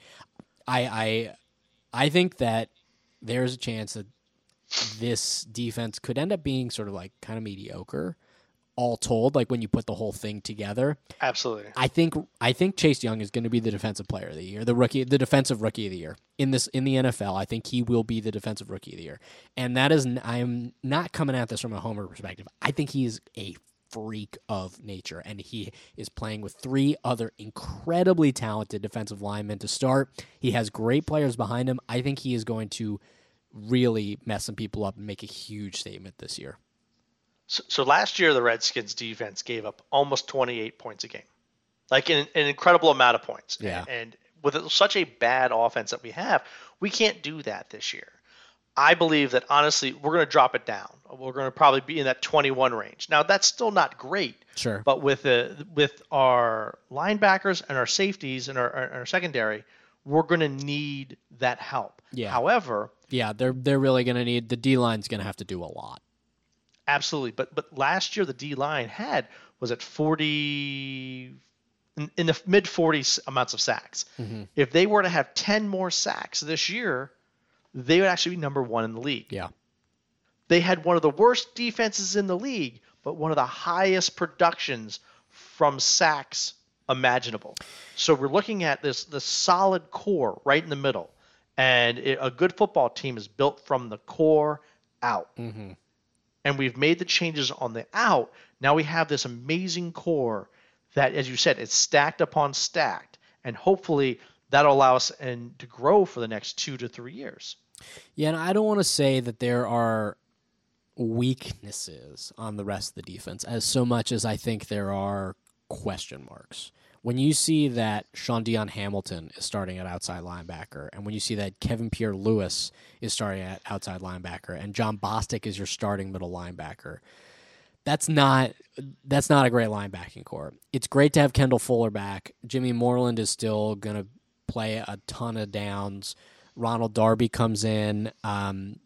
I I I think that there's a chance that this defense could end up being sort of like kind of mediocre all told like when you put the whole thing together Absolutely. I think I think Chase Young is going to be the defensive player of the year, the rookie, the defensive rookie of the year in this in the NFL. I think he will be the defensive rookie of the year, and that is I am not coming at this from a homer perspective. I think he is a freak of nature, and he is playing with three other incredibly talented defensive linemen to start. He has great players behind him. I think he is going to really mess some people up and make a huge statement this year. So, so last year, the Redskins defense gave up almost 28 points a game, like an, an incredible amount of points. Yeah. And with such a bad offense that we have, we can't do that this year. I believe that honestly, we're going to drop it down. We're going to probably be in that 21 range. Now, that's still not great, Sure. but with the with our linebackers and our safeties and our, our, our secondary, we're going to need that help. Yeah. However, Yeah, they're they're really going to need the D line's going to have to do a lot. Absolutely, but but last year the D line had was at forty in, in the mid 40s amounts of sacks. Mm-hmm. If they were to have 10 more sacks this year, they would actually be number one in the league. Yeah. They had one of the worst defenses in the league, but one of the highest productions from sacks imaginable. So we're looking at this the solid core right in the middle, and it, a good football team is built from the core out. Mm-hmm. And we've made the changes on the out. Now we have this amazing core that, as you said, it's stacked upon stacked, and hopefully that'll allow us and to grow for the next two to three years. Yeah, and I don't want to say that there are weaknesses on the rest of the defense as so much as I think there are question marks. When you see that Shaun Dion Hamilton is starting at outside linebacker, and when you see that Kevin Pierre-Louis is starting at outside linebacker, and Jon Bostic is your starting middle linebacker, that's not that's not a great linebacking core. It's great to have Kendall Fuller back. Jimmy Moreland is still gonna play a ton of downs. Ronald Darby comes in. Um,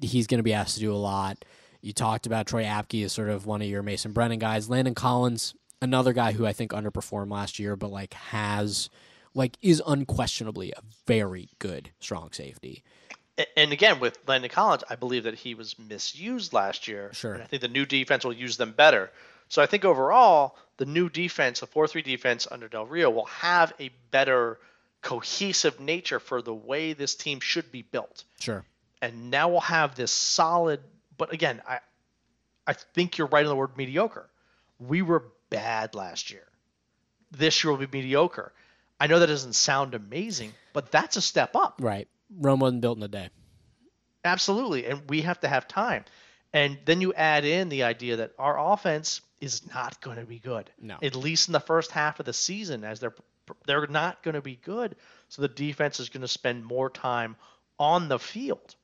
he's going to be asked to do a lot. You talked about Troy Apke as sort of one of your Mason Brennan guys. Landon Collins, another guy who I think underperformed last year, but like has like is unquestionably a very good strong safety. And again, with Landon Collins, I believe that he was misused last year. Sure. And I think the new defense will use them better. So I think overall, the new defense, the 4 3 defense under Del Rio, will have a better cohesive nature for the way this team should be built. Sure. And now we'll have this solid, but again, I, I think you're right on the word mediocre. We were bad last year. This year will be mediocre. I know that doesn't sound amazing, but that's a step up. Right. Rome wasn't built in a day. Absolutely. And we have to have time. And then you add in the idea that our offense is not going to be good. No. At least in the first half of the season, as they're they're not going to be good. So the defense is going to spend more time on the field.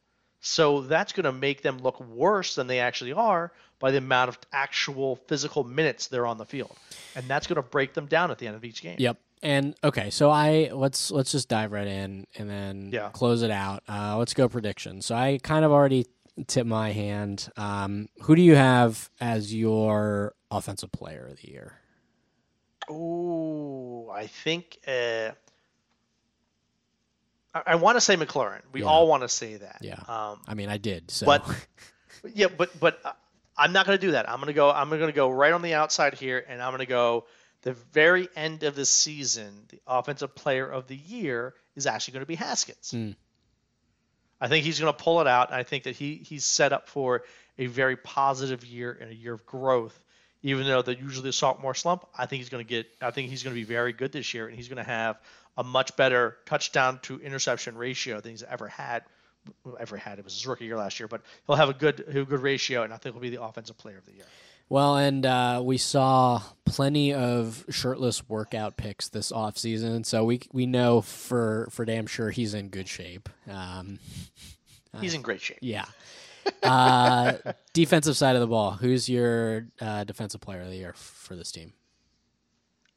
So that's going to make them look worse than they actually are by the amount of actual physical minutes they're on the field. And that's going to break them down at the end of each game. Yep. And okay, so I let's let's just dive right in and then Yeah. close it out. Uh, let's go predictions. So I kind of already tipped my hand. Um, who do you have as your offensive player of the year? Ooh, I think uh, I, I want to say McLaurin. We Yeah. all want to say that. Yeah. Um, I mean, I did. So But- <laughs> yeah, but but uh, I'm not going to do that. I'm going to go. I'm going to go right on the outside here, and I'm going to go the very end of the season. The offensive player of the year is actually going to be Haskins. Hmm. I think he's going to pull it out. I think that he he's set up for a very positive year and a year of growth. Even though the usually the sophomore slump, I think he's going to get. I think he's going to be very good this year, and he's going to have a much better touchdown to interception ratio than he's ever had. Ever had it was his rookie year last year, but he'll have a good a good ratio, and I think he'll be the offensive player of the year. well, and uh, we saw plenty of shirtless workout picks this off season, so we we know for for damn sure he's in good shape. Um, <laughs> He's in great shape. yeah. Uh, <laughs> defensive side of the ball. Who's your uh, defensive player of the year for this team?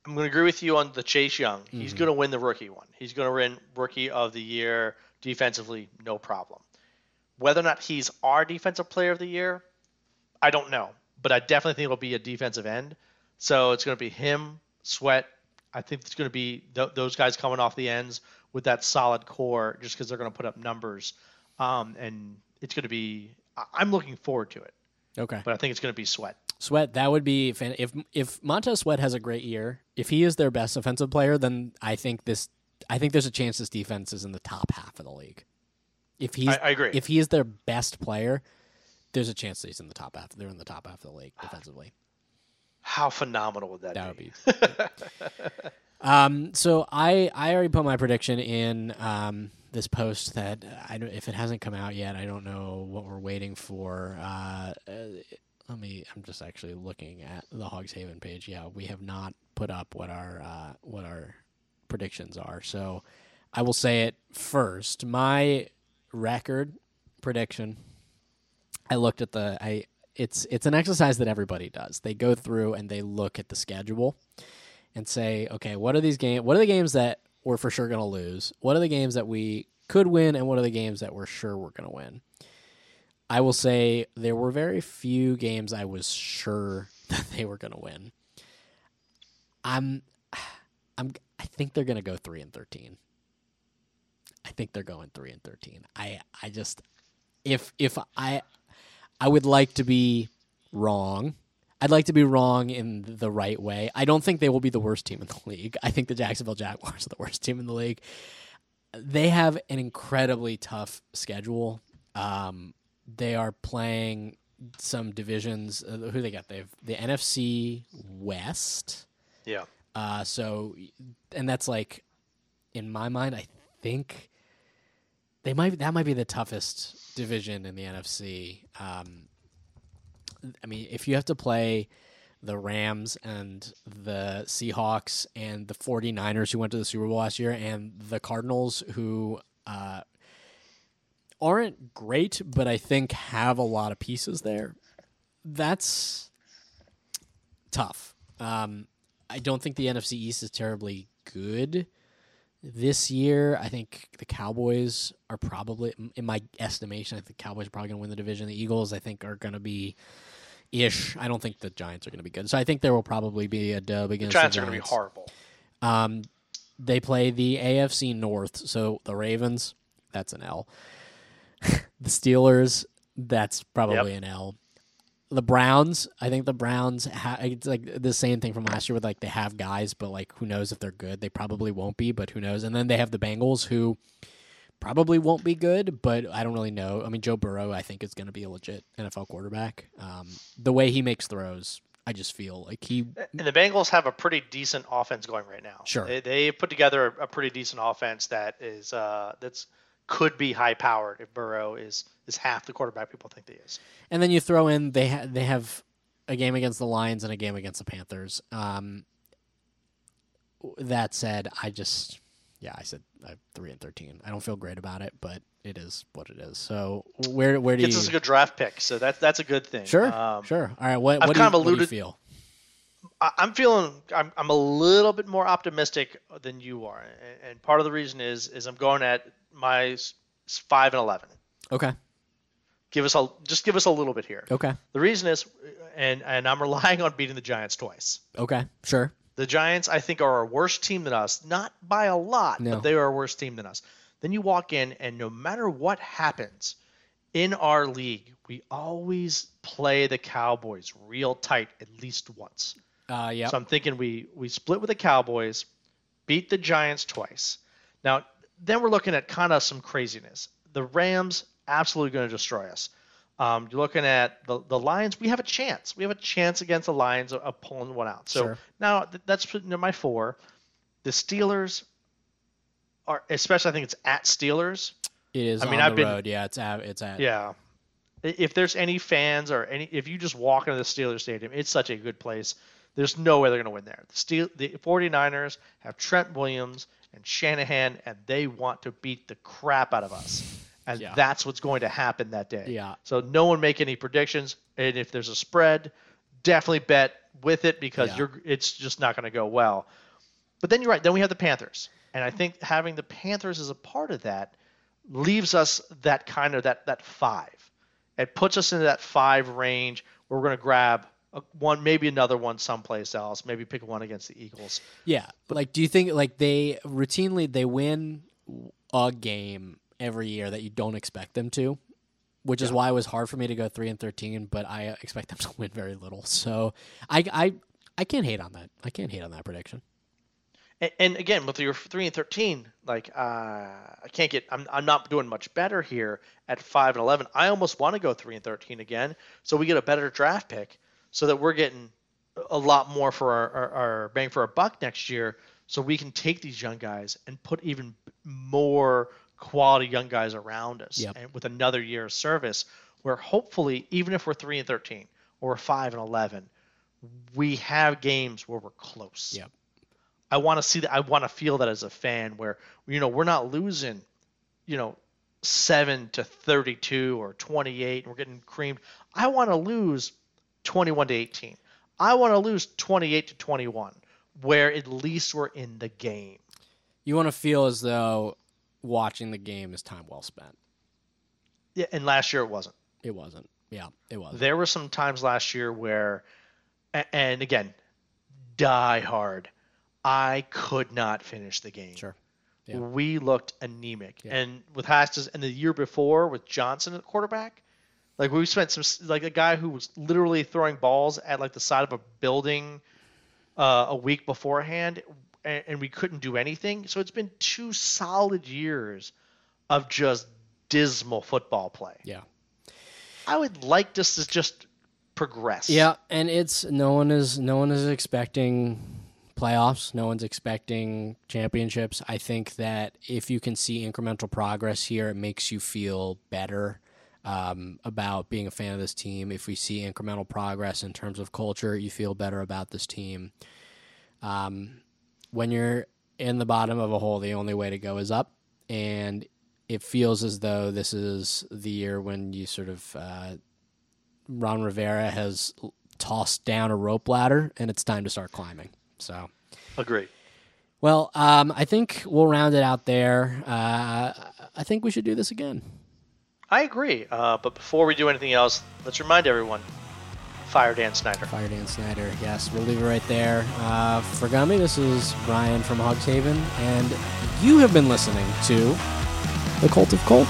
I'm going to agree with you on the Chase Young. He's Mhm. going to win the rookie one. He's going to win rookie of the year defensively, no problem. Whether or not he's our defensive player of the year, I don't know, but I definitely think it'll be a defensive end. So it's going to be him, Sweat. I think it's going to be th- those guys coming off the ends with that solid core, just because they're going to put up numbers, um, and it's going to be. I- I'm looking forward to it, Okay. but I think it's going to be Sweat. Sweat, that would be fan- if if Montez Sweat has a great year. If he is their best offensive player, then I think this. I think there's a chance this defense is in the top half of the league. If he's I, I agree. if he is their best player, there's a chance that he's in the top half. They're in the top half of the league defensively. How phenomenal would that, That would be? be. <laughs> um. So I I already put my prediction in um this post that I if it hasn't come out yet. I don't know what we're waiting for. Uh, uh, let me. I'm just actually looking at the Hogs Haven page. Yeah, we have not put up what our uh, what our predictions are. So I will say it first. My record prediction. I looked at the I. It's it's an exercise that everybody does. They go through and they look at the schedule and say, okay, what are these game What are the games that we're for sure going to lose? What are the games that we could win, and what are the games that we're sure we're going to win? I will say there were very few games I was sure <laughs> that they were going to win. I'm <sighs> I'm I think they're gonna go three and thirteen. I think they're going three and thirteen. I I just if if I I would like to be wrong. I'd like to be wrong in the right way. I don't think they will be the worst team in the <laughs> league. I think the Jacksonville Jaguars are the worst team in the league. They have an incredibly tough schedule. Um, they are playing some divisions. Uh, who they got? They've the NFC West. Yeah. Uh, so, and that's like, in my mind, I think they might that might be the toughest division in the NFC. Um, I mean, if you have to play the Rams and the Seahawks and the 49ers who went to the Super Bowl last year and the Cardinals who uh, aren't great, but I think have a lot of pieces there, that's tough. Um, I don't think the NFC East is terribly good this year. I think the Cowboys are probably, in my estimation, I think the Cowboys are probably going to win the division. The Eagles, I think, are going to be ish. I don't think the Giants are going to be good. So I think there will probably be a dub The against Giants the are going to be horrible. Um, they play the AFC North, so the Ravens, that's an L. <laughs> the Steelers, that's probably an L. The Browns, I think the Browns, ha- it's like the same thing from last year with like they have guys, but like who knows if they're good? They probably won't be, but who knows? And then they have the Bengals, who probably won't be good, but I don't really know. I mean, Joe Burrow, I think is going to be a legit NFL quarterback. Um, the way he makes throws, I just feel like he And the Bengals have a pretty decent offense going right now. Sure. They, they put together a, a pretty decent offense that is uh, that's could be high powered if Burrow is is half the quarterback people think he is. And then you throw in they ha- they have a game against the Lions and a game against the Panthers. Um, that said, I just yeah, I said uh, three and thirteen. I don't feel great about it, but it is what it is. So where where do Gets you? us a good draft pick, so that's that's a good thing. sure, Um, sure. All right, what I've what do, you, kind of what do you alluded- feel? I- I'm feeling I'm, I'm a little bit more optimistic than you are, and, and part of the reason is is I'm going at my five and eleven. Okay, Give us a just give us a little bit here. okay, The reason is, and and I'm relying on beating the Giants twice. okay, sure. The Giants, I think, are a worse team than us, not by a lot, No. but they are a worse team than us. Then you walk in, and no matter what happens in our league, we always play the Cowboys real tight at least once. Uh, yeah, So I'm thinking we we split with the Cowboys, beat the Giants twice. Now then we're looking at kind of some craziness. The Rams absolutely going to destroy us. Um, you're looking at the the Lions. We have a chance. We have a chance against the Lions of, of pulling one out. So Sure. now th- that's putting in my four. The Steelers are, especially I think it's at Steelers. it is I mean, on I've the been- road. Yeah, it's at it's at Yeah. If there's any fans or any, if you just walk into the Steelers Stadium, it's such a good place. There's no way they're going to win there. The Steel, the 49ers have Trent Williams and Shanahan, and they want to beat the crap out of us. And Yeah. that's what's going to happen that day. Yeah. So no one make any predictions. And if there's a spread, definitely bet with it because Yeah. you're it's just not going to go well. But then you're right. Then we have the Panthers, and I think having the Panthers as a part of that leaves us that kind of that that five. It puts us into that five range. Where we're going to grab one, maybe another one someplace else. Maybe pick one against the Eagles. Yeah, but like, do you think like they routinely they win a game every year that you don't expect them to, which is why it was hard for me to go three and thirteen. But I expect them <laughs> to win very little, so I I I can't hate on that. I can't hate on that prediction. And, and again, with your three and thirteen, like uh, I can't get. I'm I'm not doing much better here at five and eleven. I almost want to go three and thirteen again, so we get a better draft pick, so that we're getting a lot more for our, our, our bang for our buck next year. So we can take these young guys and put even more quality young guys around us, Yep. and with another year of service, where hopefully, even if we're three and thirteen or five and eleven, we have games where we're close. Yep. I want to see that. I want to feel that as a fan, where you know we're not losing, you know, seven to thirty-two or twenty-eight, and we're getting creamed. I want to lose twenty-one to eighteen. I want to lose twenty-eight to twenty-one, where at least we're in the game. You want to feel as though watching the game is time well spent. Yeah, and last year it wasn't. It wasn't. Yeah, it was. There were some times last year where, and again, die hard. I could not finish the game. Sure. Yeah. We looked anemic, Yeah. and with Haskins, and the year before with Johnson at quarterback, like we spent some like a guy who was literally throwing balls at like the side of a building uh, a week beforehand, and, and we couldn't do anything. So it's been two solid years of just dismal football play. Yeah. I would like this to just progress. Yeah, and it's no one is no one is expecting playoffs. No one's expecting championships. I think that if you can see incremental progress here, it makes you feel better um, about being a fan of this team. If we see incremental progress in terms of culture, you feel better about this team. Um, when you're in the bottom of a hole, the only way to go is up, and it feels as though this is the year when you sort of uh, Ron Rivera has tossed down a rope ladder, and it's time to start climbing. So, agree. well, um, I think we'll round it out there. Uh, I think we should do this again. I agree. Uh, but before we do anything else, let's remind everyone: fire Dan Snyder. Fire Dan Snyder. Yes, we'll leave it right there. Uh, for Gummy, this is Brian from Hogshaven, and you have been listening to The Cult of Colt.